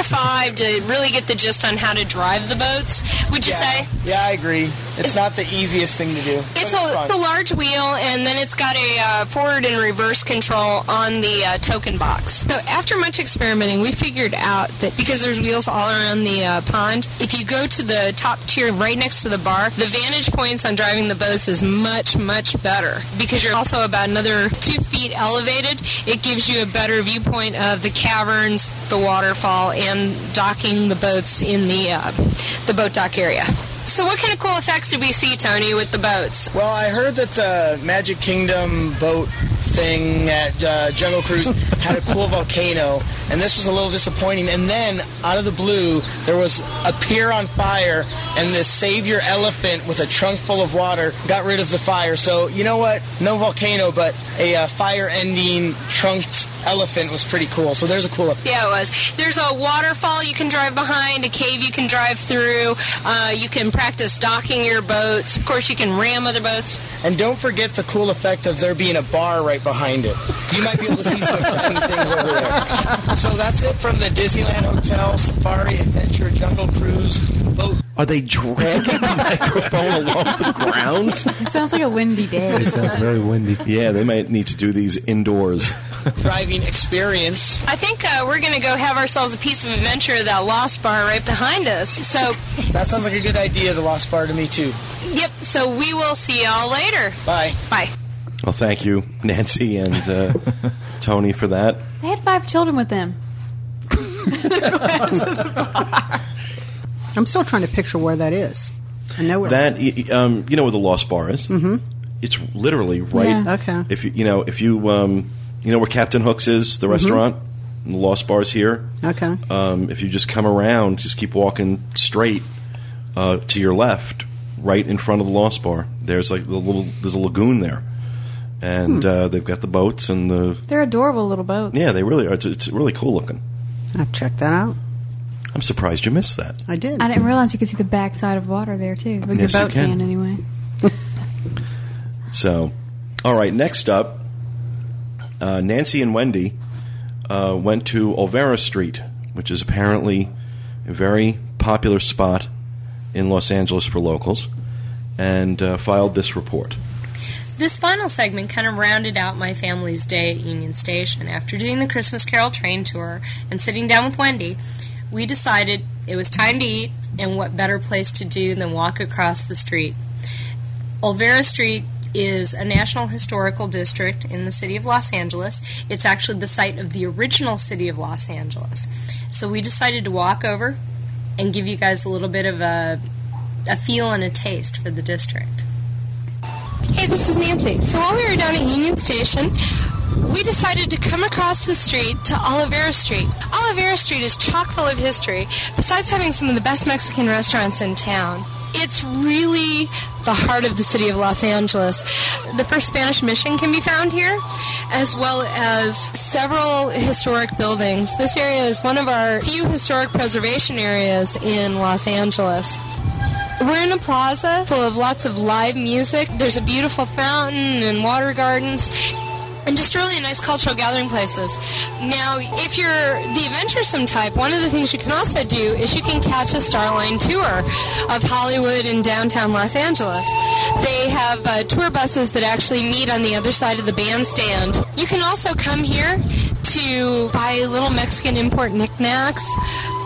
Five to really get the gist on how to drive the boats. Would you say? Yeah, I agree. It's not the easiest thing to do. but It's a the large wheel, and then it's got a uh, forward and reverse control on the uh, token box. So after much experimenting, we figured out that because there's wheels all around the uh, pond, if you go to the top tier right next to the bar, the vantage points on driving the boats is much much better because you're also about another two feet elevated. It gives you a better viewpoint of the caverns, the waterfall, and docking the boats in the uh, the boat dock area. So, what kind of cool effects did we see, Tony, with the boats? Well, I heard that the Magic Kingdom boat thing at uh, Jungle Cruise had a cool volcano, and this was a little disappointing. And then, out of the blue, there was a pier on fire, and this savior elephant with a trunk full of water got rid of the fire. So, you know what? No volcano, but a uh, fire-ending trunked elephant was pretty cool. So there's a cool effect. Yeah, it was. There's a waterfall you can drive behind, a cave you can drive through. Uh, you can practice docking your boats. Of course, you can ram other boats. And don't forget the cool effect of there being a bar right behind it. You might be able to see some exciting things over there. So that's it from the Disneyland Hotel Safari Adventure Jungle Cruise boat Are they dragging the microphone along the ground? It sounds like a windy day. It sounds very windy. Yeah, they might need to do these indoors. driving experience. I think uh, we're going to go have ourselves a piece of adventure at that Lost Bar right behind us. So, That sounds like a good idea, the Lost Bar to me too. yep, so we will see y'all later. Bye. Bye. Well, thank you, Nancy and uh, Tony, for that. They had five children with them. I'm still trying to picture where that is. I know where That y- y- um, you know where the Lost Bar is. Mm-hmm. It's literally right. Yeah. Okay. If you you know if you um, you know where Captain Hooks is, the restaurant. The Lost Bar's here. Okay. Um, if you just come around, just keep walking straight uh, to your left, right in front of the Lost Bar. There's like the little there's a lagoon there, and uh, they've got the boats and the They're adorable little boats. yeah they really are. It's, it's really cool looking. I've checked that out. I'm surprised you missed that. I did. I didn't realize you could see the backside of water there too. With Yes, you your boat can. can anyway. So, all right. Next up, uh, Nancy and Wendy uh, went to Olvera Street, which is apparently a very popular spot in Los Angeles for locals, and uh, filed this report. This final segment kind of rounded out my family's day at Union Station. After doing the Christmas Carol train tour and sitting down with Wendy, we decided it was time to eat, and what better place to do than walk across the street. Olvera Street is a National Historical District in the city of Los Angeles. It's actually the site of the original city of Los Angeles. So we decided to walk over and give you guys a little bit of a, a feel and a taste for the district. Hey, this is Nancy. So while we were down at Union Station, we decided to come across the street to Olivera Street. Olivera Street is chock full of history, besides having some of the best Mexican restaurants in town. It's really the heart of the city of Los Angeles. The first Spanish mission can be found here, as well as several historic buildings. This area is one of our few historic preservation areas in Los Angeles. We're in a plaza full of lots of live music. There's a beautiful fountain and water gardens. And just really nice cultural gathering places. Now, if you're the adventuresome type, one of the things you can also do is you can catch a Starline tour of Hollywood and downtown Los Angeles. They have uh, tour buses that actually meet on the other side of the bandstand. You can also come here to buy little Mexican import knickknacks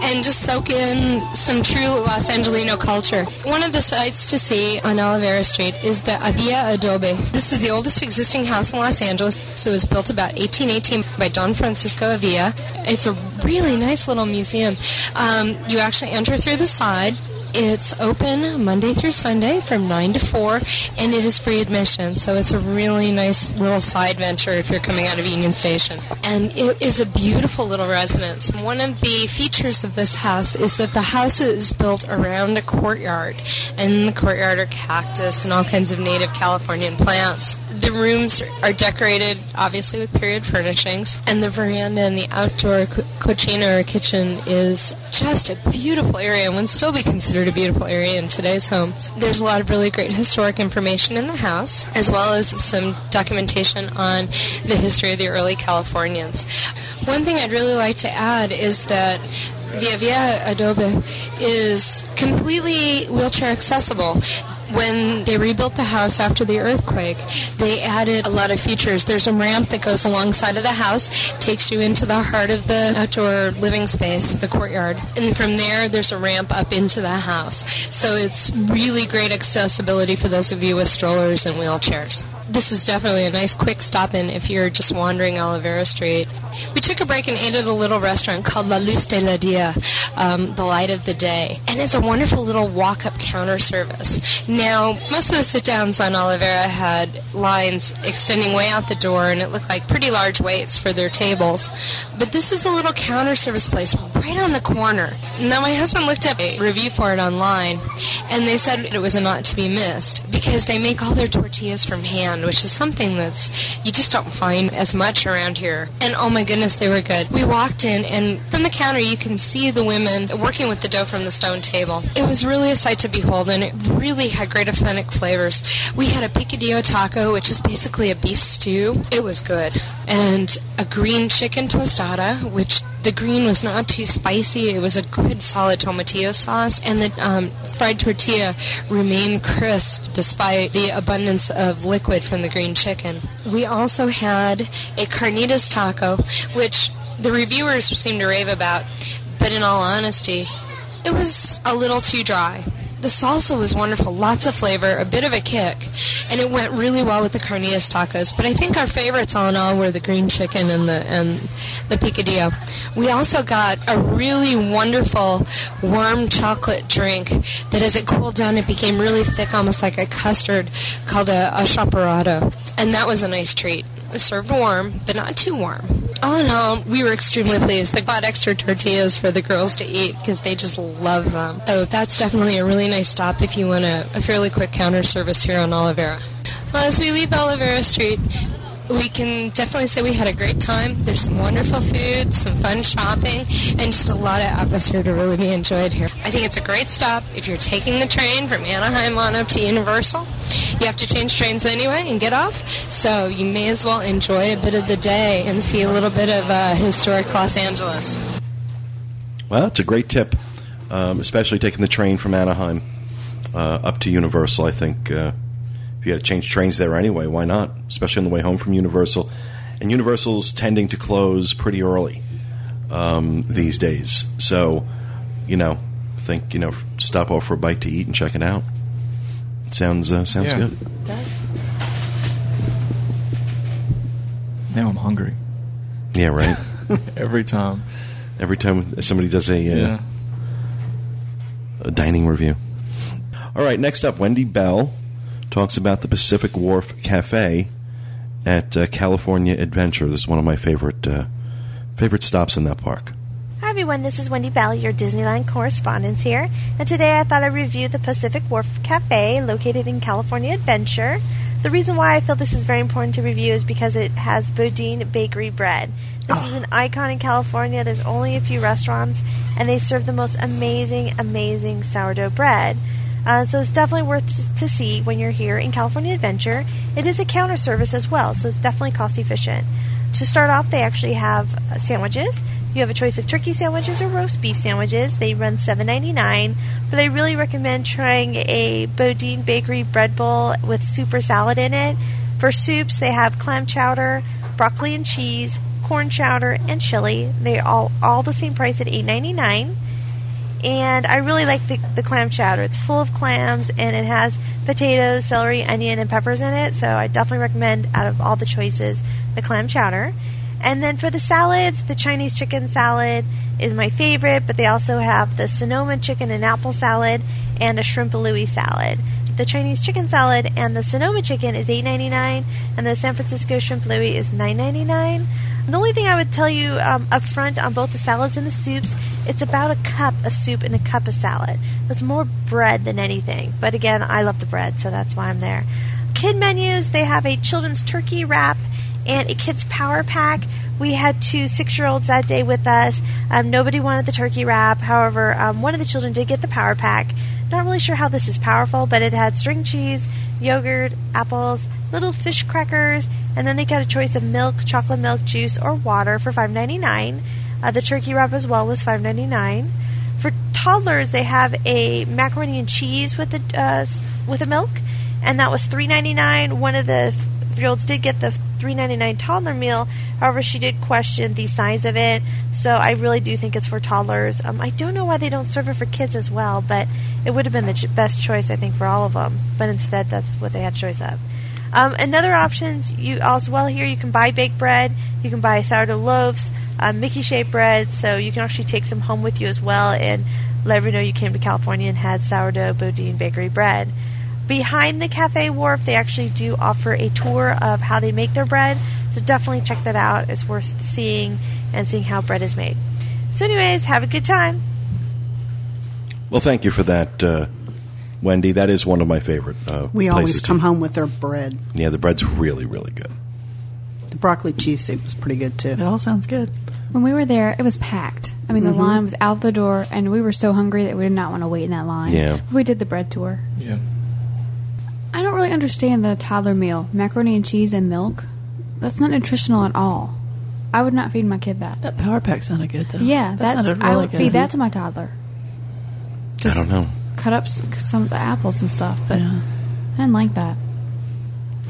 and just soak in some true Los Angelino culture. One of the sights to see on Olivera Street is the Avila Adobe. This is the oldest existing house in Los Angeles. So it was built about 1818 by Don Francisco Avila. It's a really nice little museum. Um, you actually enter through the side. It's open Monday through Sunday from 9 to 4, and it is free admission. So it's a really nice little side venture if you're coming out of Union Station. And it is a beautiful little residence. One of the features of this house is that the house is built around a courtyard, and in the courtyard are cactus and all kinds of native Californian plants. The rooms are decorated, obviously, with period furnishings, and the veranda and the outdoor cu- cucina or kitchen is just a beautiful area and would still be considered a beautiful area in today's homes. There's a lot of really great historic information in the house, as well as some documentation on the history of the early Californians. One thing I'd really like to add is that Via Via Adobe is completely wheelchair accessible. When they rebuilt the house after the earthquake, they added a lot of features. There's a ramp that goes alongside of the house, takes you into the heart of the outdoor living space, the courtyard. And from there, there's a ramp up into the house. So it's really great accessibility for those of you with strollers and wheelchairs. This is definitely a nice quick stop in if you're just wandering Olivera Street. We took a break and ate at a little restaurant called La Luz de la Dia, um, the light of the day. And it's a wonderful little walk up counter service. Now, most of the sit downs on Olivera had lines extending way out the door, and it looked like pretty large waits for their tables. But this is a little counter service place right on the corner. Now, my husband looked up a review for it online, and they said it was a not to be missed because they make all their tortillas from hand, which is something that's you just don't find as much around here. And oh my goodness, they were good. We walked in, and from the counter, you can see the women working with the dough from the stone table. It was really a sight to behold, and it really had great authentic flavors. We had a picadillo taco, which is basically a beef stew. It was good. And a green chicken tostada, which the green was not too spicy. It was a good solid tomatillo sauce, and the um, fried tortilla remained crisp despite the abundance of liquid from the green chicken. We also had a carnitas taco, which the reviewers seemed to rave about, but in all honesty, it was a little too dry. The salsa was wonderful, lots of flavor, a bit of a kick, and it went really well with the carnitas tacos. But I think our favorites all in all were the green chicken and the and the picadillo. We also got a really wonderful warm chocolate drink that, as it cooled down, it became really thick, almost like a custard, called a, a champurrado, and that was a nice treat. Was served warm, but not too warm. All in all, we were extremely pleased. They bought extra tortillas for the girls to eat because they just love them. So that's definitely a really nice stop if you want a, a fairly quick counter service here on Oliveira. Well, as we leave Oliveira Street, we can definitely say we had a great time. There's some wonderful food, some fun shopping, and just a lot of atmosphere to really be enjoyed here. I think it's a great stop if you're taking the train from Anaheim on up to Universal. You have to change trains anyway and get off, so you may as well enjoy a bit of the day and see a little bit of uh, historic Los Angeles. Well, it's a great tip, um, especially taking the train from Anaheim uh, up to Universal. I think uh, you had to change trains there anyway, why not? Especially on the way home from Universal. And Universal's tending to close pretty early um, these days. So, you know, think, you know, stop off for a bite to eat and check it out. Sounds uh, sounds Yeah. good. Now I'm hungry. Yeah, right. Every time. Every time somebody does a, uh, Yeah. a dining review. All right, next up, Wendy Bell talks about the Pacific Wharf Cafe at uh, California Adventure. This is one of my favorite uh, favorite stops in that park. Hi everyone, this is Wendy Bell, your Disneyland correspondent here, and today I thought I'd review the Pacific Wharf Cafe located in California Adventure. The reason why I feel this is very important to review is because it has Boudin Bakery bread. This is an icon in California. There's only a few restaurants, and they serve the most amazing, amazing sourdough bread. Uh, so it's definitely worth to see when you're here in California Adventure. It is a counter service as well, so it's definitely cost efficient. To start off, they actually have uh, sandwiches. You have a choice of turkey sandwiches or roast beef sandwiches. They run $7.99, but I really recommend trying a Boudin Bakery bread bowl with soup or salad in it. For soups, they have clam chowder, broccoli and cheese, corn chowder, and chili. They all all the same price at $8.99 and I really like the, the clam chowder. It's full of clams and it has potatoes, celery, onion, and peppers in it. So I definitely recommend out of all the choices the clam chowder. And then for the salads, the Chinese chicken salad is my favorite, but they also have the Sonoma chicken and apple salad and a shrimp louis salad. The Chinese chicken salad and the Sonoma chicken is $8.99, and the San Francisco shrimp louis is $9.99. The only thing I would tell you um, up front on both the salads and the soups, it's about a cup of soup and a cup of salad. It's more bread than anything. But again, I love the bread, so that's why I'm there. Kid menus, they have a children's turkey wrap and a kids power pack. We had two six-year-olds that day with us. Um, nobody wanted the turkey wrap. However, um, one of the children did get the power pack. Not really sure how this is powerful, but it had string cheese, yogurt, apples, little fish crackers, and then they got a choice of milk, chocolate milk juice, or water for $5.99. Uh, the turkey wrap as well was $5.99. For toddlers, they have a macaroni and cheese with the uh, with a milk, and that was $3.99. One of the three-year-olds did get the $3.99 toddler meal. However, she did question the size of it, so I really do think it's for toddlers. Um, I don't know why they don't serve it for kids as well, but it would have been the ch- best choice, I think, for all of them. But instead, that's what they had choice of. Um, another options you as well here you can buy baked bread, you can buy sourdough loaves, uh, Mickey shaped bread, so you can actually take some home with you as well and let everyone know you came to California and had sourdough Boudin bakery bread. Behind the cafe wharf, they actually do offer a tour of how they make their bread, so definitely check that out. It's worth seeing and seeing how bread is made. So, anyways, have a good time. Well, thank you for that, uh, Wendy. That is one of my favorite. Uh, We always places to- come home with their bread. Yeah, the bread's really, really good. The broccoli cheese soup was pretty good too. It all sounds good. When we were there, it was packed. I mean, the Mhm. line was out the door, and we were so hungry that we did not want to wait in that line. Yeah. We did the bread tour. Yeah. I don't really understand the toddler meal macaroni and cheese and milk. That's not nutritional at all. I would not feed my kid that. That power pack sounded good though. Yeah, that that's. sounded I would good. feed that to my toddler. I don't know. Cut up s- some of the apples and stuff, but I didn't like that.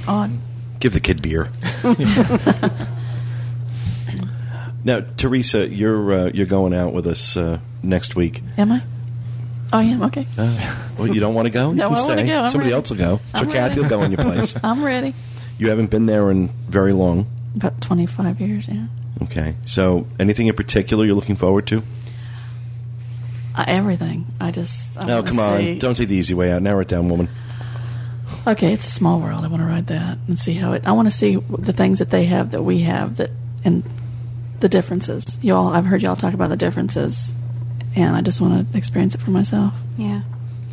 On. Give the kid beer. now, Teresa, you're uh, you're going out with us uh, next week. Am I? Oh, I am. Okay. Uh, well, you don't want to go? You No, can I wanna stay. go. I'm Somebody ready. else will go. I'm so Kathy ready. will go in your place. I'm ready. You haven't been there in very long. About 25 years, yeah. Okay. So, anything in particular you're looking forward to? Uh, everything. I just. I oh, wanna come on. see- Don't take the easy way out. Narrow it down, woman. Okay, it's a small world. I want to ride that and see how it. I want to see the things that they have that we have that, and the differences. Y'all, I've heard y'all talk about the differences, and I just want to experience it for myself. Yeah.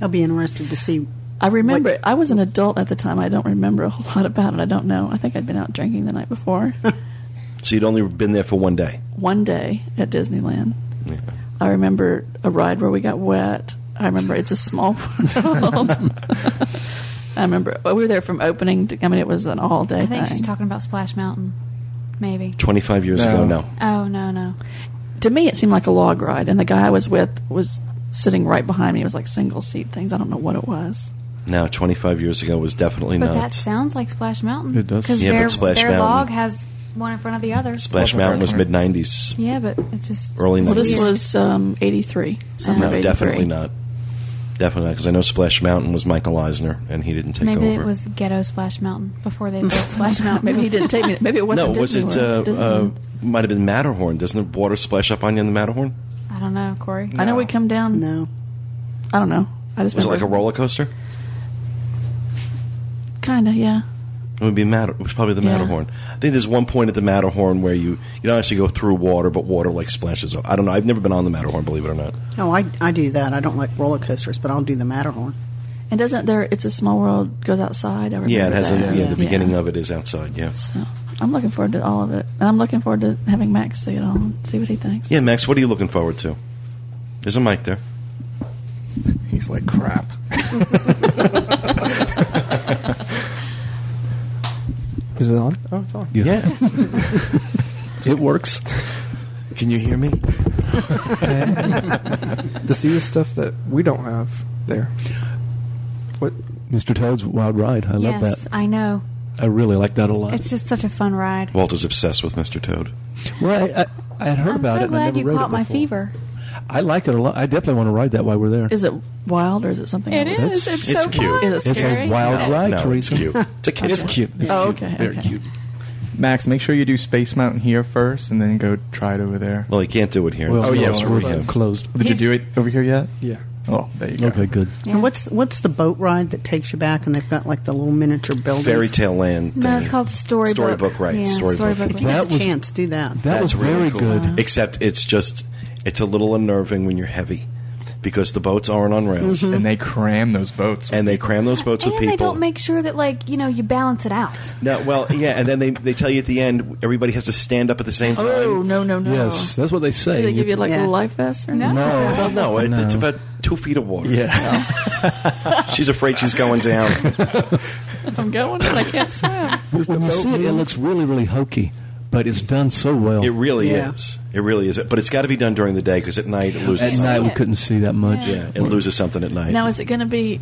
I'll be interested to see. I remember What- it. I was an adult at the time. I don't remember a whole lot about it. I don't know. I think I'd been out drinking the night before. So you'd only been there for one day. One day at Disneyland. I remember a ride where we got wet. I remember it's a small world. I remember well, we were there from opening. To, I mean, it was an all day I think thing. she's talking about Splash Mountain. Maybe. 25 years No. ago, no. Oh, no, no. to me, it seemed like a log ride, and the guy I was with was sitting right behind me. It was like single seat things. I don't know what it was. No, 25 years ago was definitely But not. that sounds like Splash Mountain. It does. Because Yeah, but their, Splash their Mountain- log has one in front of the other. Splash Mountain was mid 90s. Yeah, but it's just. Early '90s. Well, this was um, '83. Summer No, of definitely not. Definitely not, because I know Splash Mountain was Michael Eisner, and he didn't take Maybe over. it was Ghetto Splash Mountain before they built Splash Mountain. Maybe he didn't take me. Maybe it wasn't. No, was it? Uh, uh, might have been Matterhorn. Doesn't the water splash up on you in the Matterhorn? I don't know, Corey. I know we come down. No. I don't know. I just Was it like a roller coaster? Kinda, yeah. It would be Matter. It was probably the Yeah. Matterhorn. I think there's one point at the Matterhorn where you you don't actually go through water, but water like splashes. up. I don't know. I've never been on the Matterhorn, believe it or not. No, I, I do that. I don't like roller coasters, but I'll do the Matterhorn. And doesn't there? It's a small world. Goes outside. I Yeah, it has. A, that. yeah, the beginning Yeah. of it is outside. Yeah. So I'm looking forward to all of it, and I'm looking forward to having Max see it all and see what he thinks. Yeah, Max. What are you looking forward to? There's a mic there. He's like crap. Is it on? Oh, it's on. Yeah. It works. Can you hear me? to see the stuff that we don't have there. What? Mr. Toad's Wild Ride. I love yes, that. I know. I really like that a lot. It's just such a fun ride. Walter's obsessed with Mr. Toad. well, I, I, I had heard I'm about so it. and I glad never you rode caught my before. fever. I like it a lot. I definitely want to ride that while we're there. Is it wild or is it something? It else? is. It's, It's so cute. fun. Is it It's a wild No, ride, no, it's cute. It's a It's cute. It's Oh, cute. okay, Very okay. cute. Max, make sure you do Space Mountain here first, and then go try it over there. Well, you can't do it here. Well, Oh, yeah, it's well, closed. yeah. closed. Did you do it over here yet? Yeah. Oh, there you go. Okay, good. And what's what's the boat ride that takes you back and they've got like the little miniature buildings? Fairy Tale Land. No, it's called Storybook. Storybook, right? Yeah, Storybook. Storybook. If you That get the was- chance, do that. That was That's really very cool. good. Except it's just it's a little unnerving when you're heavy because the boats aren't on rails And they cram those boats. and they cram those boats with and people. they don't make sure that, like, you know, you balance it out. no, well, yeah, and then they, they tell you at the end everybody has to stand up at the same time. Oh no no no! Yes, that's what they say. Do they give you like Yeah. little life vests or No. no? Well, no, it, it's about two feet of water. Yeah. she's afraid she's going down. I'm going and I can't swim. when you see it, it looks really, really hokey, but it's done so well. It really Yeah. is. It really is. But it's got to be done during the day because at night it loses. At something. night, we couldn't see that much. yeah, it loses something at night. Now, is it going to be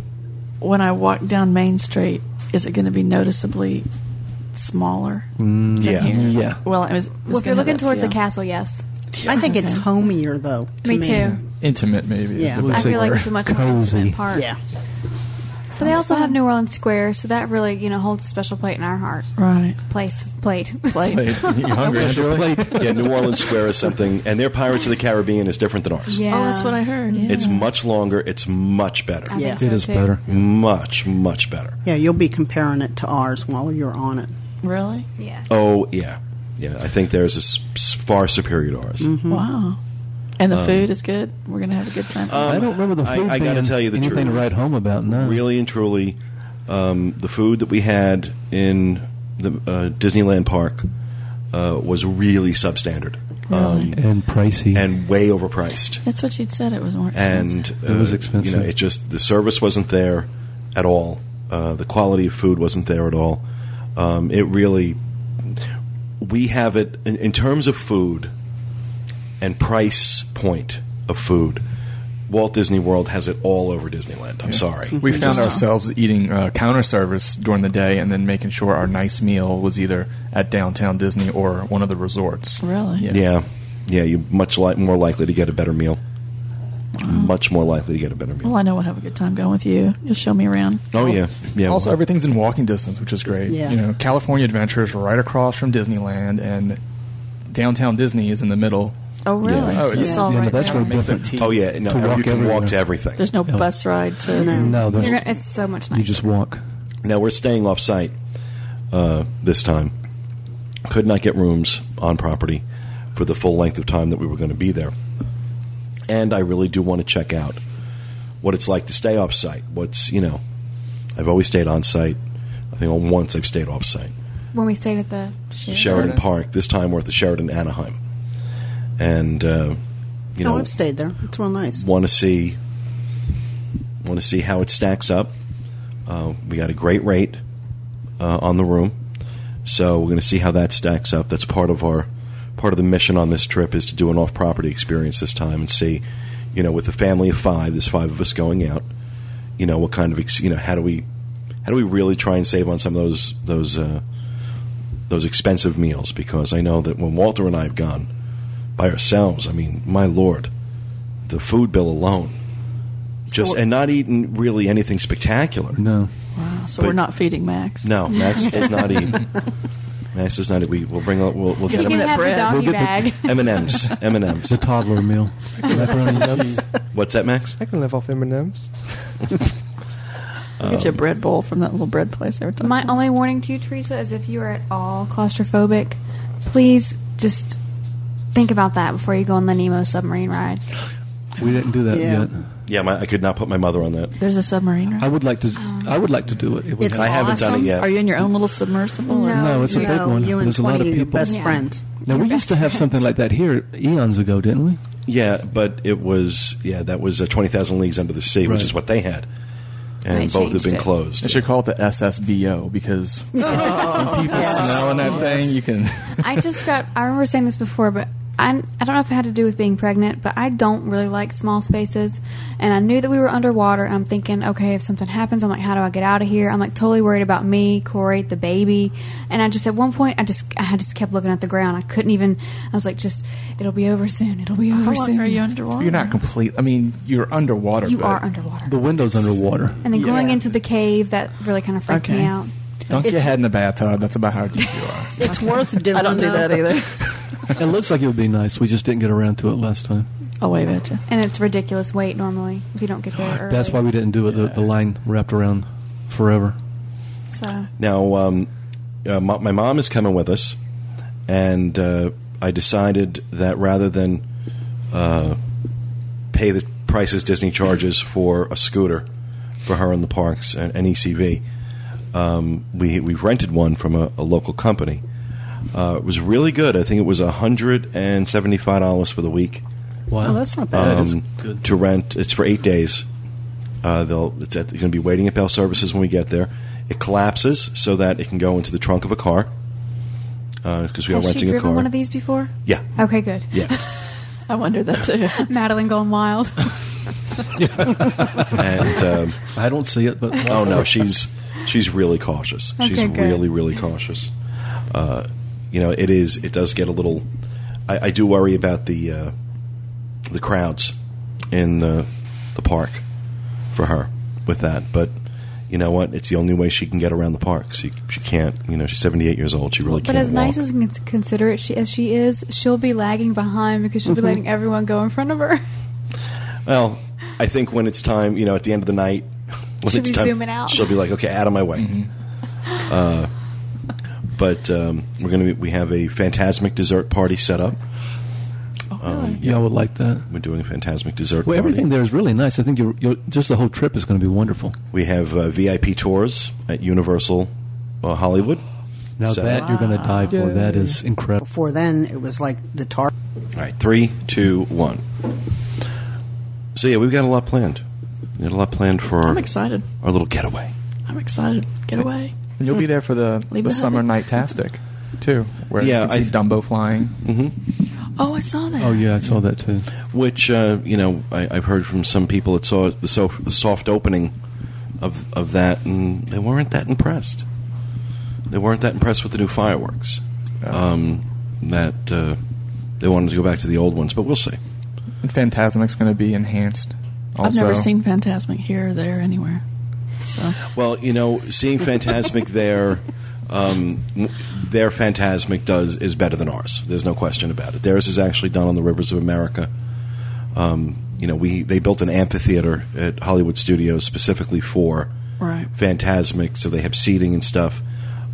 when I walk down Main Street? Is it going to be noticeably smaller? than mm, yeah. here? Yeah. Well, it was. Well, if you're looking towards the castle, yes. I think it's homier though. To Me too. Intimate, maybe. Yeah. I feel like we're it's a much more intimate park. Yeah. So they also have New Orleans Square, so that really, you know, holds a special plate in our heart. Right. Place, plate. Plate. Hey, you hungry, plate. yeah, New Orleans Square is something, and their Pirates of the Caribbean is different than ours. yeah. Oh, that's what I heard. Yeah. It's much longer. It's much better. I Yeah. think so It is too. better. Much, much better. Yeah, you'll be comparing it to ours while you're on it. really. Yeah. Oh yeah, yeah. I think theirs is far superior to ours. Mm-hmm. Wow. And the food is good. We're going to have a good time. Um, I don't remember the I- food I gotta being tell you the anything truth. to write home about. No. Really and truly, um, the food that we had in the uh, Disneyland park uh, was really substandard um, and pricey. and way overpriced. That's what you'd said. It was more and uh, It was expensive. You know, it just the service wasn't there at all. Uh, the quality of food wasn't there at all. Um, it really, we have it in, in terms of food and price point of food. Walt Disney World has it all over Disneyland. I'm sorry. We found ourselves eating uh, counter service during the day and then making sure our nice meal was either at downtown Disney or one of the resorts. Really? Yeah. Yeah, yeah. You're much li- more likely to get a better meal. Much more likely to get a better meal. Well, I know we'll have a good time going with you. You'll show me around. Oh yeah, yeah. Also, well, everything's in walking distance, which is great. Yeah. You know, California Adventure is right across from Disneyland, and downtown Disney is in the middle. Oh, really? Yeah. Oh, it's- it's all yeah, right but that's there. no different. Tea. oh yeah. No, To walk you can walk to everything. There's no bus ride to. no, there's, gonna, it's so much nicer. you just walk. Now we're staying off site uh, this time. Could not get rooms on property. for the full length of time that we were going to be there. And I really do want to check out what it's like to stay off site. What's you know, I've always stayed on site. I think only once I've stayed off site. When we stayed at the Sheraton. Sheridan Park. This time we're at the Sheraton Anaheim, and uh, you know oh, I've stayed there. It's real nice. want to see want to see how it stacks up. Uh, we got a great rate uh, on the room, so we're going to see how that stacks up. That's part of our part of the mission on this trip is to do an off property experience this time and see, you know, with a family of five, there's five of us going out. You know, what kind of ex- you know how do we how do we really try and save on some of those those uh, those expensive meals? Because I know that when Walter and I have gone by ourselves, I mean, my lord, the food bill alone, just and not eating really anything spectacular. No. Wow. So But- we're not feeding Max. No, Max does not eat. Max does not eat. We, we'll bring. a- We'll, we'll Give get me him that bread. doggy We'll get bag. M and M's. M and M's. The toddler meal. Macaroni and cheese. What's that, Max? I can live off M&M's. Get you a bread bowl from that little bread place every time. My only warning to you, Teresa, is if you are at all claustrophobic, please just think about that before you go on the Nemo submarine ride. We didn't do that Yeah. yet. Yeah, my, I could not put my mother on that. There's a submarine. Right? I would like to. I would like to do it. It would It's I haven't done it awesome. yet. Are you in your own little submersible? or- No. No, it's a You big know, one. You and There's a lot 20 of of your people. best Yeah. friends. Now we used to have something like that here eons ago, didn't we? Yeah, but it was yeah that was uh, twenty thousand leagues under the sea, which is what they had, and They both have changed been it. closed. They should call it the SSBO because when people smelling that thing, you can. I just got. I remember saying this before, but I, I don't know if it had to do with being pregnant, but I don't really like small spaces. And I knew that we were underwater, and I'm thinking, okay, if something happens, I'm like, how do I get out of here? I'm like totally worried about me, Corey, the baby. And I just at one point, I just I just kept looking at the ground. I couldn't even. I was like, just it'll be over soon. It'll be over How long soon. are you underwater? You're not complete. I mean, you're underwater. You are underwater. The window's underwater. And then going into the cave, that really kind of freaked me Okay. out. Dunk your It's- head in the bathtub. That's about how deep you are. It's worth doing. I don't do that either. It looks like it would be nice. We just didn't get around to it last time. I'll wave at you. And it's ridiculous weight normally if you don't get there early. That's why we didn't do it. The, the line wrapped around forever. So Now, um, uh, my, my mom is coming with us, and uh, I decided that rather than uh, pay the prices Disney charges for a scooter for her in the parks and an ECV, um, we we've rented one from a, a local company. Uh, it was really good. I think it was hundred and seventy five dollars for the week. Wow, Oh, that's not bad. Um, good. to rent. It's for eight days. Uh, they'll it's at, going to be waiting at Bell Services when we get there. It collapses so that it can go into the trunk of a car because we are has she renting a driven car. one of these before? Yeah, Okay, good. yeah. I wonder that too. Madeline going wild. and um, I don't see it, but oh no, she's she's really cautious. she's good. really really cautious. Uh, you know, it is. It does get a little. I, I do worry about the uh, the crowds in the the park for her with that, but. You know what? It's the only way she can get around the park. She she can't. You know, she's seventy eight years old. She really but can't. But as nice walk. as and considerate she, as she is, she'll be lagging behind because she'll be letting everyone go in front of her. Well, I think when it's time, you know, at the end of the night, when She'll it's be time, zooming out. she'll be like, "Okay, out of my way." Mm-hmm. Uh, but um, we're gonna be, we have a fantasmic dessert party set up. Um, yeah, I would like that. We're doing a fantasmic dessert. Well, party. everything there is really nice. I think you're, you're, just the whole trip is going to be wonderful. We have uh, VIP tours at Universal uh, Hollywood. Now So- that you're going to die for, that is incredible. Before then, it was like the tar. All right, three, two, one. So yeah, we've got a lot planned. We got a lot planned for I'm excited. our little getaway. I'm excited. Get away. And you'll be there for the, Leave the it Summer Nightastic too, where Yeah, you can see Dumbo flying. Mm-hmm. Oh, I saw that. Oh yeah, I saw that too. Which uh, you know, I, I've heard from some people that saw the, so, the soft opening of of that, and they weren't that impressed. They weren't that impressed with the new fireworks. Um, that uh, they wanted to go back to the old ones, but we'll see. And Fantasmic's going to be enhanced. Also, I've never seen Fantasmic here or there anywhere. So Well, you know, seeing Fantasmic there, um, their Fantasmic does is better than ours. There's no question about it. Theirs is actually done on the rivers of America. Um, you know, we they built an amphitheater at Hollywood Studios specifically for Right. Fantasmic, so they have seating and stuff.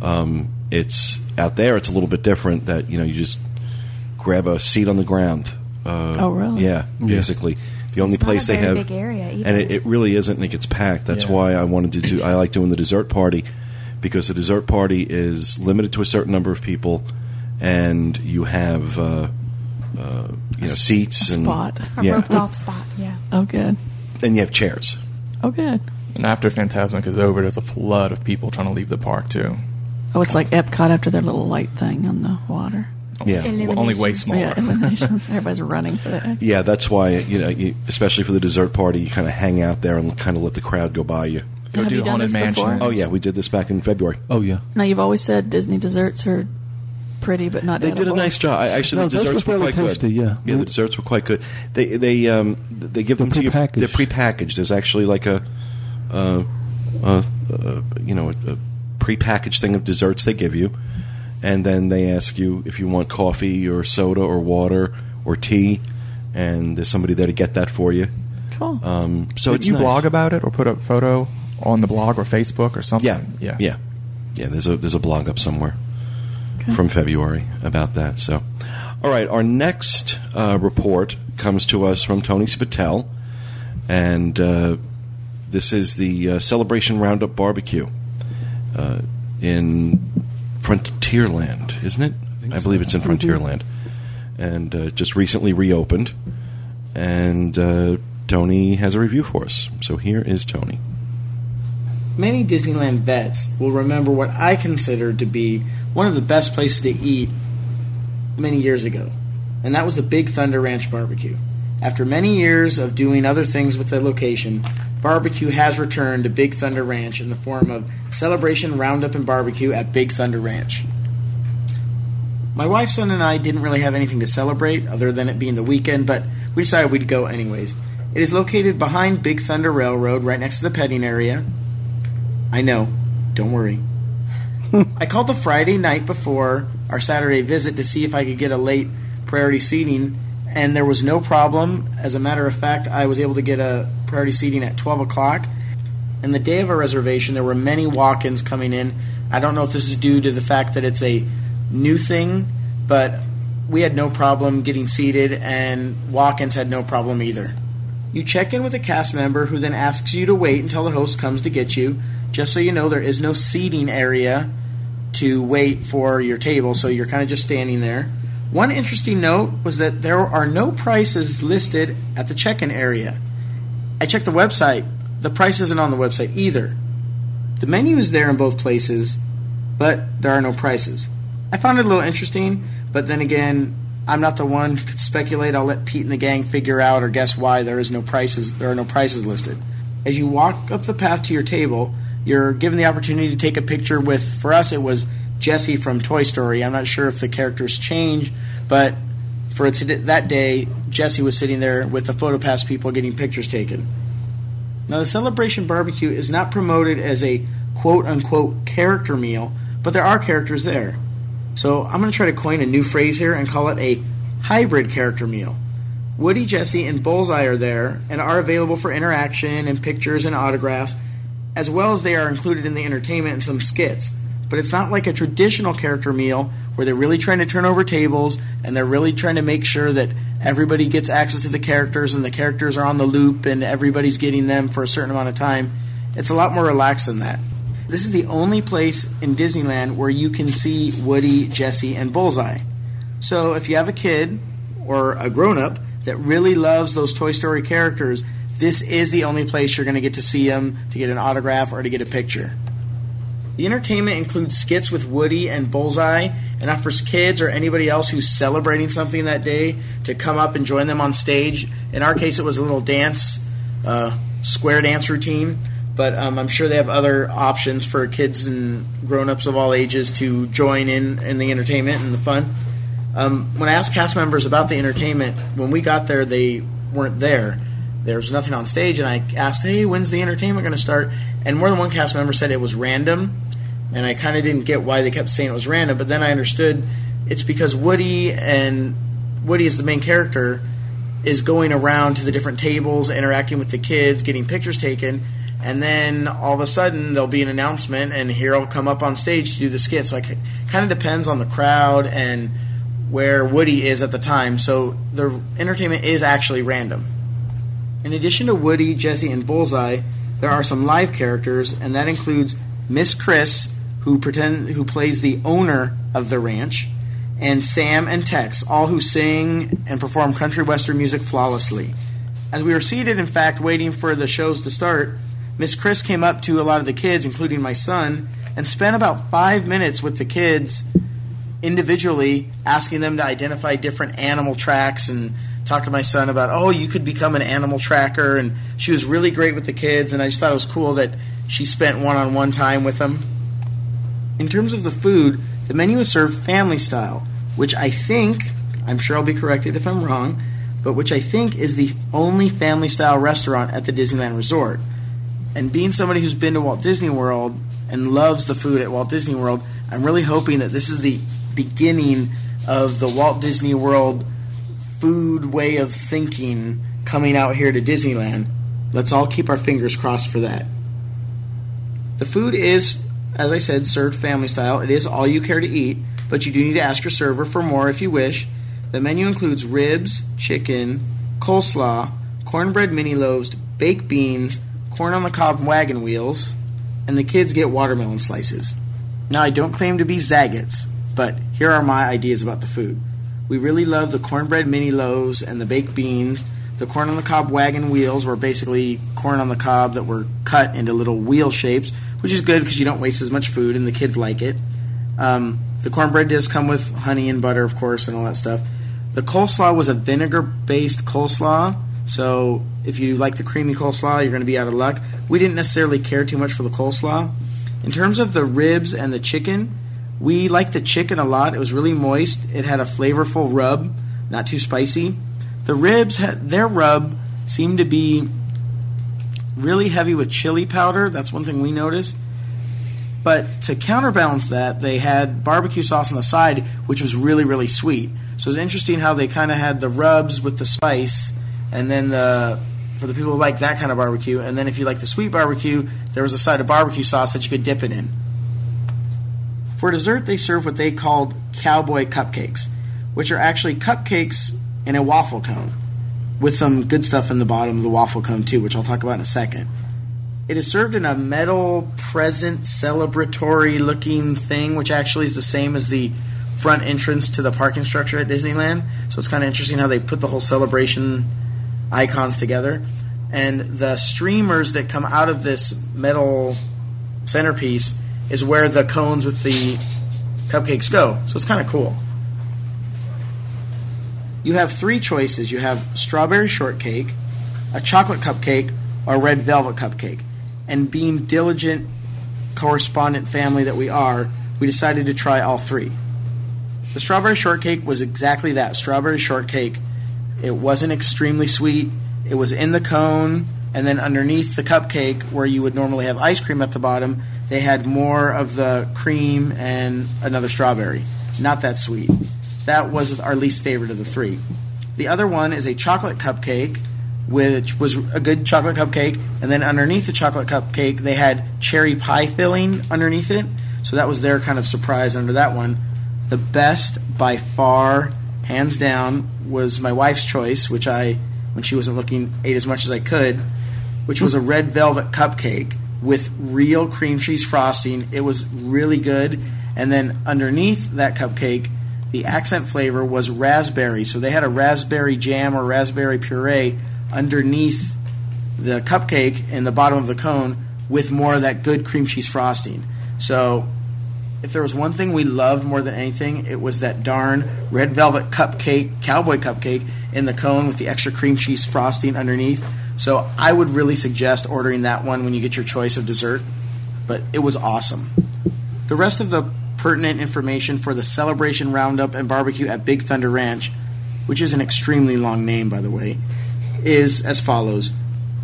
Um, it's out there. It's a little bit different. That you know, you just grab a seat on the ground. Uh, Oh, really? Yeah, Yeah. Basically. The only It's not place a they have, big area either. and it, it really isn't. And it gets packed. That's Yeah. why I wanted to do. I like doing the dessert party because the dessert party is limited to a certain number of people, and you have uh, uh, you know seats and spot. A yeah, roped off spot. Yeah. Oh, good. and you have chairs. Oh, good. And after Fantasmic is over, there's a flood of people trying to leave the park too. Oh, it's like Epcot after their little light thing on the water. Yeah. Well, only way smaller. Yeah, IllumiNations. Everybody's running for that. Yeah, that's why you know, you, especially for the dessert party, you kind of hang out there and kind of let the crowd go by you. Go Have do you done Haunted this Mansion. before? Oh yeah, we did this back in February. Oh yeah. Now you've always said Disney desserts are pretty, but not. They did a nice job. I, actually, No, the those desserts were were fairly quite good. yeah. yeah, the desserts were quite good. They they um they give them to you. prepackaged. They're prepackaged. There's actually like a, uh, uh, uh, you know, a, a prepackaged thing of desserts they give you, and then they ask you if you want coffee or soda or water or tea, and there's somebody there to get that for you. Cool. Um, so Did it's you nice. blog about it or put a photo on the blog or Facebook or something? Yeah, yeah, yeah, yeah. There's a there's a blog up somewhere from February about that. So, all right, our next uh, report comes to us from Tony Spatel, and uh, this is the uh, Celebration Roundup Barbecue uh, in Frontierland, isn't it? I, believe it's in Frontierland, and uh, just recently reopened. And uh, Tony has a review for us. So here is Tony. Many Disneyland vets will remember what I consider to be one of the best places to eat many years ago, and that was the Big Thunder Ranch Barbecue. After many years of doing other things with the location, barbecue has returned to Big Thunder Ranch in the form of Celebration Roundup and Barbecue at Big Thunder Ranch. My wife, son, and I didn't really have anything to celebrate other than it being the weekend, but we decided we'd go anyways. It is located behind Big Thunder Railroad, right next to the petting area. I know, don't worry. I called the Friday night before our Saturday visit to see if I could get a late priority seating, and there was no problem. As a matter of fact, I was able to get a priority seating at 12 o'clock. And the day of our reservation, there were many walk ins coming in. I don't know if this is due to the fact that it's a new thing, but we had no problem getting seated, and walk ins had no problem either. You check in with a cast member who then asks you to wait until the host comes to get you. Just so you know, there is no seating area to wait for your table, so you're kind of just standing there. One interesting note was that there are no prices listed at the check in area. I checked the website, the price isn't on the website either. The menu is there in both places, but there are no prices. I found it a little interesting, but then again, I'm not the one who could speculate. I'll let Pete and the gang figure out or guess why there is no prices. There are no prices listed. As you walk up the path to your table, you're given the opportunity to take a picture with. For us, it was Jesse from Toy Story. I'm not sure if the characters change, but for that day, Jesse was sitting there with the PhotoPass people getting pictures taken. Now, the Celebration Barbecue is not promoted as a quote unquote character meal, but there are characters there. So I'm going to try to coin a new phrase here and call it a hybrid character meal. Woody, Jesse, and Bullseye are there and are available for interaction and pictures and autographs, as well as they are included in the entertainment and some skits. But it's not like a traditional character meal where they're really trying to turn over tables and they're really trying to make sure that everybody gets access to the characters and the characters are on the loop and everybody's getting them for a certain amount of time. It's a lot more relaxed than that. This is the only place in Disneyland where you can see Woody, Jesse, and Bullseye. So if you have a kid or a grown up that really loves those Toy Story characters, this is the only place you're going to get to see them, to get an autograph, or to get a picture. The entertainment includes skits with Woody and Bullseye and offers kids or anybody else who's celebrating something that day to come up and join them on stage. In our case, it was a little dance, uh, square dance routine, but um, I'm sure they have other options for kids and grown ups of all ages to join in in the entertainment and the fun. Um, when I asked cast members about the entertainment, when we got there, they weren't there. There was nothing on stage, and I asked, "Hey, when's the entertainment going to start?" And more than one cast member said it was random, and I kind of didn't get why they kept saying it was random. But then I understood it's because Woody and Woody is the main character is going around to the different tables, interacting with the kids, getting pictures taken, and then all of a sudden there'll be an announcement, and here I'll come up on stage to do the skit. So it kind of depends on the crowd and where Woody is at the time, so the entertainment is actually random. In addition to Woody, Jesse, and Bullseye, there are some live characters, and that includes Miss Chris, who pretend who plays the owner of the ranch, and Sam and Tex, all who sing and perform country western music flawlessly. As we were seated, in fact, waiting for the shows to start, Miss Chris came up to a lot of the kids, including my son, and spent about five minutes with the kids individually, asking them to identify different animal tracks and talk to my son about, oh, you could become an animal tracker. And she was really great with the kids, and I just thought it was cool that she spent one on one time with them. In terms of the food, the menu is served family style, which I think, I'm sure I'll be corrected if I'm wrong, but which I think is the only family style restaurant at the Disneyland Resort. And being somebody who's been to Walt Disney World and loves the food at Walt Disney World, I'm really hoping that this is the beginning of the Walt Disney World food way of thinking coming out here to Disneyland. Let's all keep our fingers crossed for that. The food is, as I said, served family style. It is all you care to eat, but you do need to ask your server for more if you wish. The menu includes ribs, chicken, coleslaw, cornbread mini loaves, baked beans, corn on the cob wagon wheels, and the kids get watermelon slices. Now, I don't claim to be Zagat's, but here are my ideas about the food. We really love the cornbread mini loaves and the baked beans. The corn on the cob wagon wheels were basically corn on the cob that were cut into little wheel shapes, which is good because you don't waste as much food and the kids like it. Um, the cornbread does come with honey and butter, of course, and all that stuff. The coleslaw was a vinegar based coleslaw, so if you like the creamy coleslaw, you're going to be out of luck. We didn't necessarily care too much for the coleslaw. In terms of the ribs and the chicken, we liked the chicken a lot. It was really moist. It had a flavorful rub, not too spicy. The ribs, had, their rub seemed to be really heavy with chili powder. That's one thing we noticed. But to counterbalance that, they had barbecue sauce on the side, which was really, really sweet. So it was interesting how they kind of had the rubs with the spice, and then the for the people who like that kind of barbecue, and then if you like the sweet barbecue, there was a side of barbecue sauce that you could dip it in. For dessert, they serve what they called cowboy cupcakes, which are actually cupcakes in a waffle cone, with some good stuff in the bottom of the waffle cone too, which I'll talk about in a second. It is served in a metal present celebratory looking thing, which actually is the same as the front entrance to the parking structure at Disneyland. So it's kind of interesting how they put the whole celebration icons together. And the streamers that come out of this metal centerpiece is where the cones with the cupcakes go. So it's kind of cool. You have three choices you have strawberry shortcake, a chocolate cupcake, or a red velvet cupcake. And being diligent correspondent family that we are, we decided to try all three. The strawberry shortcake was exactly that strawberry shortcake. It wasn't extremely sweet, it was in the cone, and then underneath the cupcake, where you would normally have ice cream at the bottom, they had more of the cream and another strawberry. Not that sweet. That was our least favorite of the three. The other one is a chocolate cupcake, which was a good chocolate cupcake, and then underneath the chocolate cupcake, they had cherry pie filling underneath it. So that was their kind of surprise under that one. The best by far, hands down, was my wife's choice, which I, when she wasn't looking, ate as much as I could, which was a red velvet cupcake with real cream cheese frosting. It was really good. And then underneath that cupcake, the accent flavor was raspberry. So they had a raspberry jam or raspberry puree underneath the cupcake in the bottom of the cone with more of that good cream cheese frosting. So if there was one thing we loved more than anything, it was that darn red velvet cupcake, cowboy cupcake in the cone with the extra cream cheese frosting underneath. So I would really suggest ordering that one when you get your choice of dessert. But it was awesome. The rest of the pertinent information for the celebration roundup and barbecue at Big Thunder Ranch, which is an extremely long name, by the way, is as follows.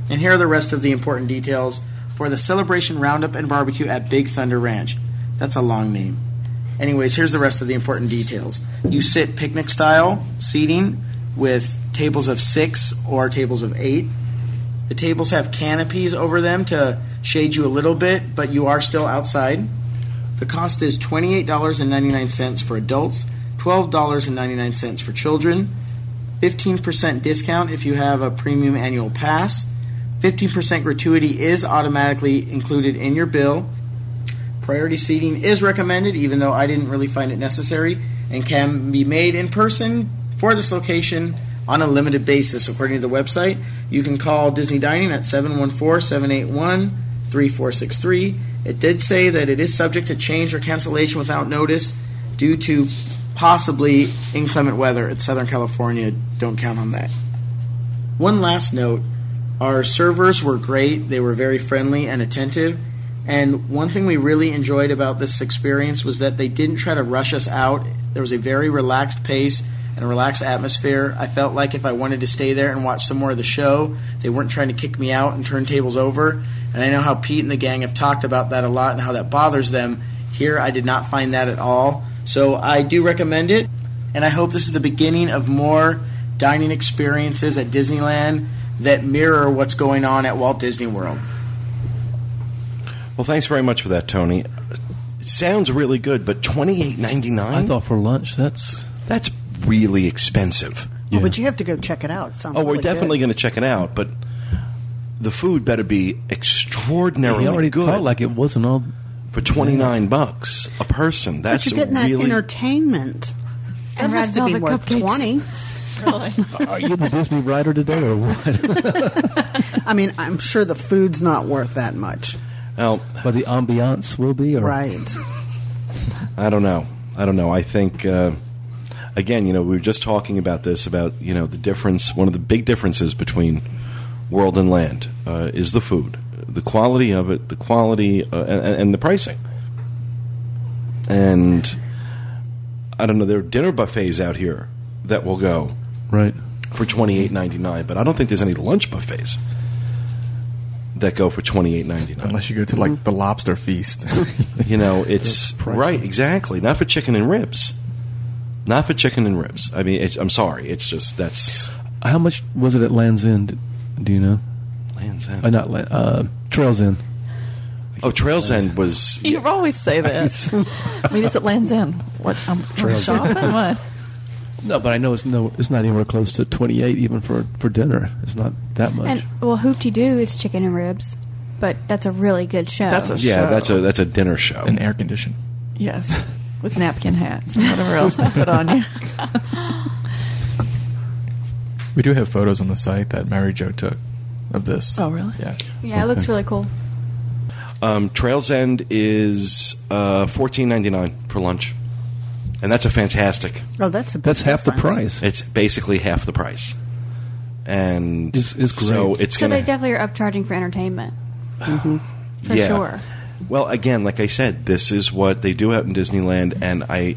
And here are the rest of the important details for the celebration roundup and barbecue at Big Thunder Ranch. That's a long name. Anyways, here's the rest of the important details. You sit picnic style seating with tables of six or tables of eight. The tables have canopies over them to shade you a little bit, but you are still outside. The cost is $28.99 for adults, $12.99 for children, 15% discount if you have a premium annual pass, 15% gratuity is automatically included in your bill. Priority seating is recommended, even though I didn't really find it necessary, and can be made in person for this location on a limited basis. According to the website, you can call Disney Dining at 714 781 3463. It did say that it is subject to change or cancellation without notice due to possibly inclement weather in Southern California. Don't count on that. One last note our servers were great, they were very friendly and attentive. And one thing we really enjoyed about this experience was that they didn't try to rush us out. There was a very relaxed pace and a relaxed atmosphere. I felt like if I wanted to stay there and watch some more of the show, they weren't trying to kick me out and turn tables over. And I know how Pete and the gang have talked about that a lot and how that bothers them. Here, I did not find that at all. So I do recommend it, and I hope this is the beginning of more dining experiences at Disneyland that mirror what's going on at Walt Disney World. Well, thanks very much for that, Tony. It sounds really good, but twenty eight ninety nine. I thought for lunch that's that's really expensive. Oh, but you have to go check it out. It sounds Oh, we're really definitely going to check it out, but the food better be extraordinarily he already good talked like it wasn't all. for twenty nine bucks a person. But That's you're getting that entertainment. That And has to be worth cupcakes. twenty. Are you the Disney writer today or what? I mean, I'm sure the food's not worth that much. well. but the ambiance will be, or Right. I don't know. I don't know. I think uh, again, you know, we were just talking about this about you know the difference. One of the big differences between world and land uh, is the food, the quality of it, the quality uh, and, and the pricing. And I don't know. There are dinner buffets out here that will go right for twenty eight ninety nine, but I don't think there's any lunch buffets that go for twenty eight ninety nine. Unless you go to like the lobster feast. You know, it's right, exactly. Not for chicken and ribs. Not for chicken and ribs. I mean, it's, I'm sorry. It's just that's how much was it at Land's End? Do you know? Land's End. Uh, not Land, uh, Trails End. oh, Trails End was You always say that. I mean, it's at Land's End. What? I'm, I'm Trails. shopping? What? No, but I know it's no, it's not anywhere close to twenty eight even for for dinner. It's not that much. And well, Hoop-Dee-Doo is chicken and ribs, but that's a really good show. That's a yeah. show. That's a that's a dinner show. and air condition. Yes. With napkin hats and whatever else they put on you. We do have photos on the site that Mary Jo took of this. Oh, really? Yeah. yeah, it looks really cool. Um, Trails End is uh, fourteen ninety nine for lunch, and that's a fantastic. Oh, that's a big That's half the difference. price. It's basically half the price, and It's- it's great. so it's So going they definitely are upcharging for entertainment. Mm-hmm. For Yeah. sure. Well, again, like I said, this is what they do out in Disneyland, and I,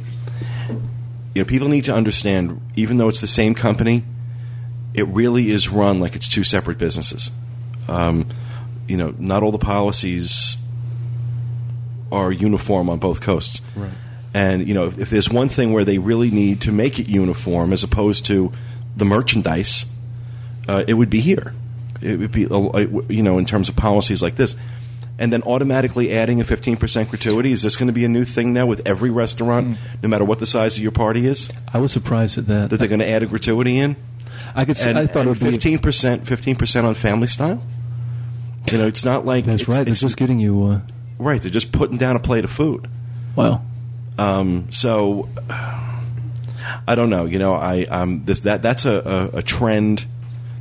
you know, people need to understand. Even though it's the same company, it really is run like it's two separate businesses. Um, you know, not all the policies are uniform on both coasts. Right. And you know, if, if there's one thing where they really need to make it uniform, as opposed to the merchandise, uh, it would be here. It would be, uh, you know, in terms of policies like this. And then automatically adding a 15% gratuity. Is this going to be a new thing now with every restaurant, no matter what the size of your party is, I was surprised at that. that they're going to add a gratuity in? I could. See, And, I thought it would be. 15%, 15% on family style? You know, it's not like. That's it's- right. It's It's just getting you. Uh, right. They're just putting down a plate of food. Wow. Um, so I don't know. You know, I um, this, that that's a, a, a trend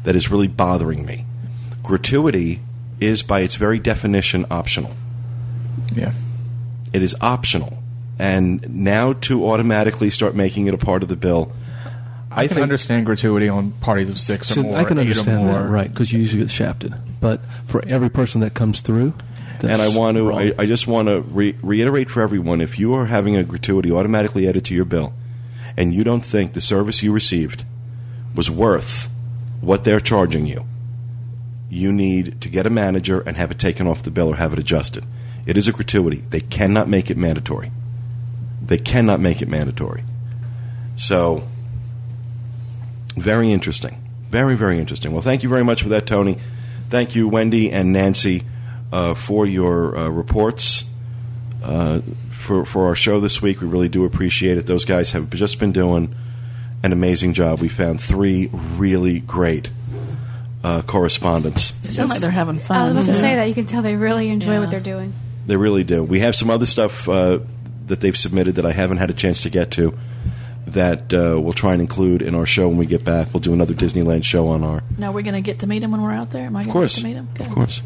that is really bothering me. Gratuity is, by its very definition, optional. Yeah. It is optional, and now to automatically start making it a part of the bill, I, I can think understand gratuity on parties of six or so more. I can understand more. that, right? Because you usually get shafted. But for every person that comes through, that's and I want to. I, I just want to re- reiterate for everyone: if you are having a gratuity automatically added to your bill, and you don't think the service you received was worth what they're charging you, you need to get a manager and have it taken off the bill or have it adjusted. It is a gratuity. They cannot make it mandatory. They cannot make it mandatory. So, very interesting. Very, very interesting. Well, thank you very much for that, Tony. Thank you, Wendy and Nancy, uh, for your uh, reports. Uh, for for our show this week. We really do appreciate it. Those guys have just been doing an amazing job. We found three really great uh, correspondents. They sound like they're having fun. I was about to too. say that you can tell they really enjoy Yeah. what they're doing. They really do. We have some other stuff uh, that they've submitted that I haven't had a chance to get to. That uh, we'll try and include in our show when we get back. We'll do another Disneyland show on our. No, we're going to get to meet him when we're out there. Am I Of going course, to get to meet him? Good. of course.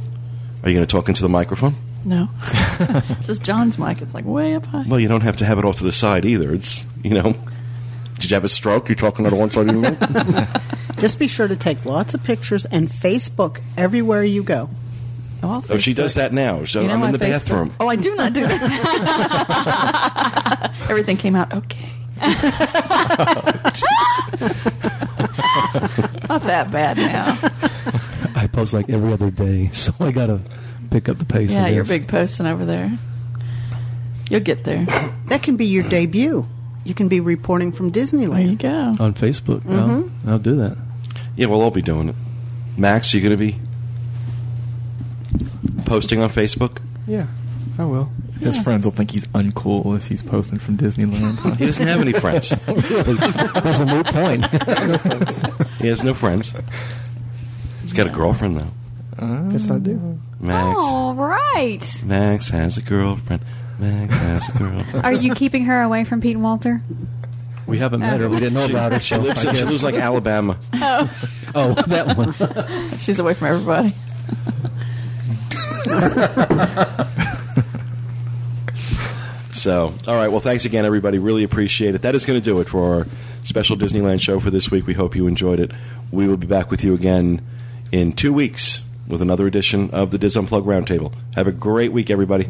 Are you going to talk into the microphone? No. this is John's mic. It's like way up high. Well, you don't have to have it off to the side either. It's you know. Did you have a stroke? You're talking on one side of your mouth? Just be sure to take lots of pictures and Facebook everywhere you go. Oh, Oh, she does that now. So You know I'm in the Facebook- bathroom. Oh, I do not do that. Everything came out okay. not that bad now. I post like every other day, so I got to pick up the pace. Yeah, you're guess. big posting over there. You'll get there. That can be your debut. You can be reporting from Disneyland. There you go. on Facebook. Mhm. I'll, I'll do that. Yeah, we'll all be doing it. Max, you going to be posting on Facebook? Yeah, I will. His friends will think he's uncool if he's posting from Disneyland. He doesn't have any friends. really? There's a moot point. He has no friends. He's got a girlfriend though. Ah. Yes, I do. Max. All right. Max has a girlfriend. Max has a girlfriend. Are you keeping her away from Pete and Walter? We haven't met her. We didn't know about her. She so lives, I she guess- lives like Alabama. Oh. Oh, that one. She's away from everybody. So, all right. Well, thanks again, everybody. Really appreciate it. That is going to do it for our special Disneyland show for this week. We hope you enjoyed it. We will be back with you again in two weeks with another edition of the DIS Unplugged Roundtable. Have a great week, everybody.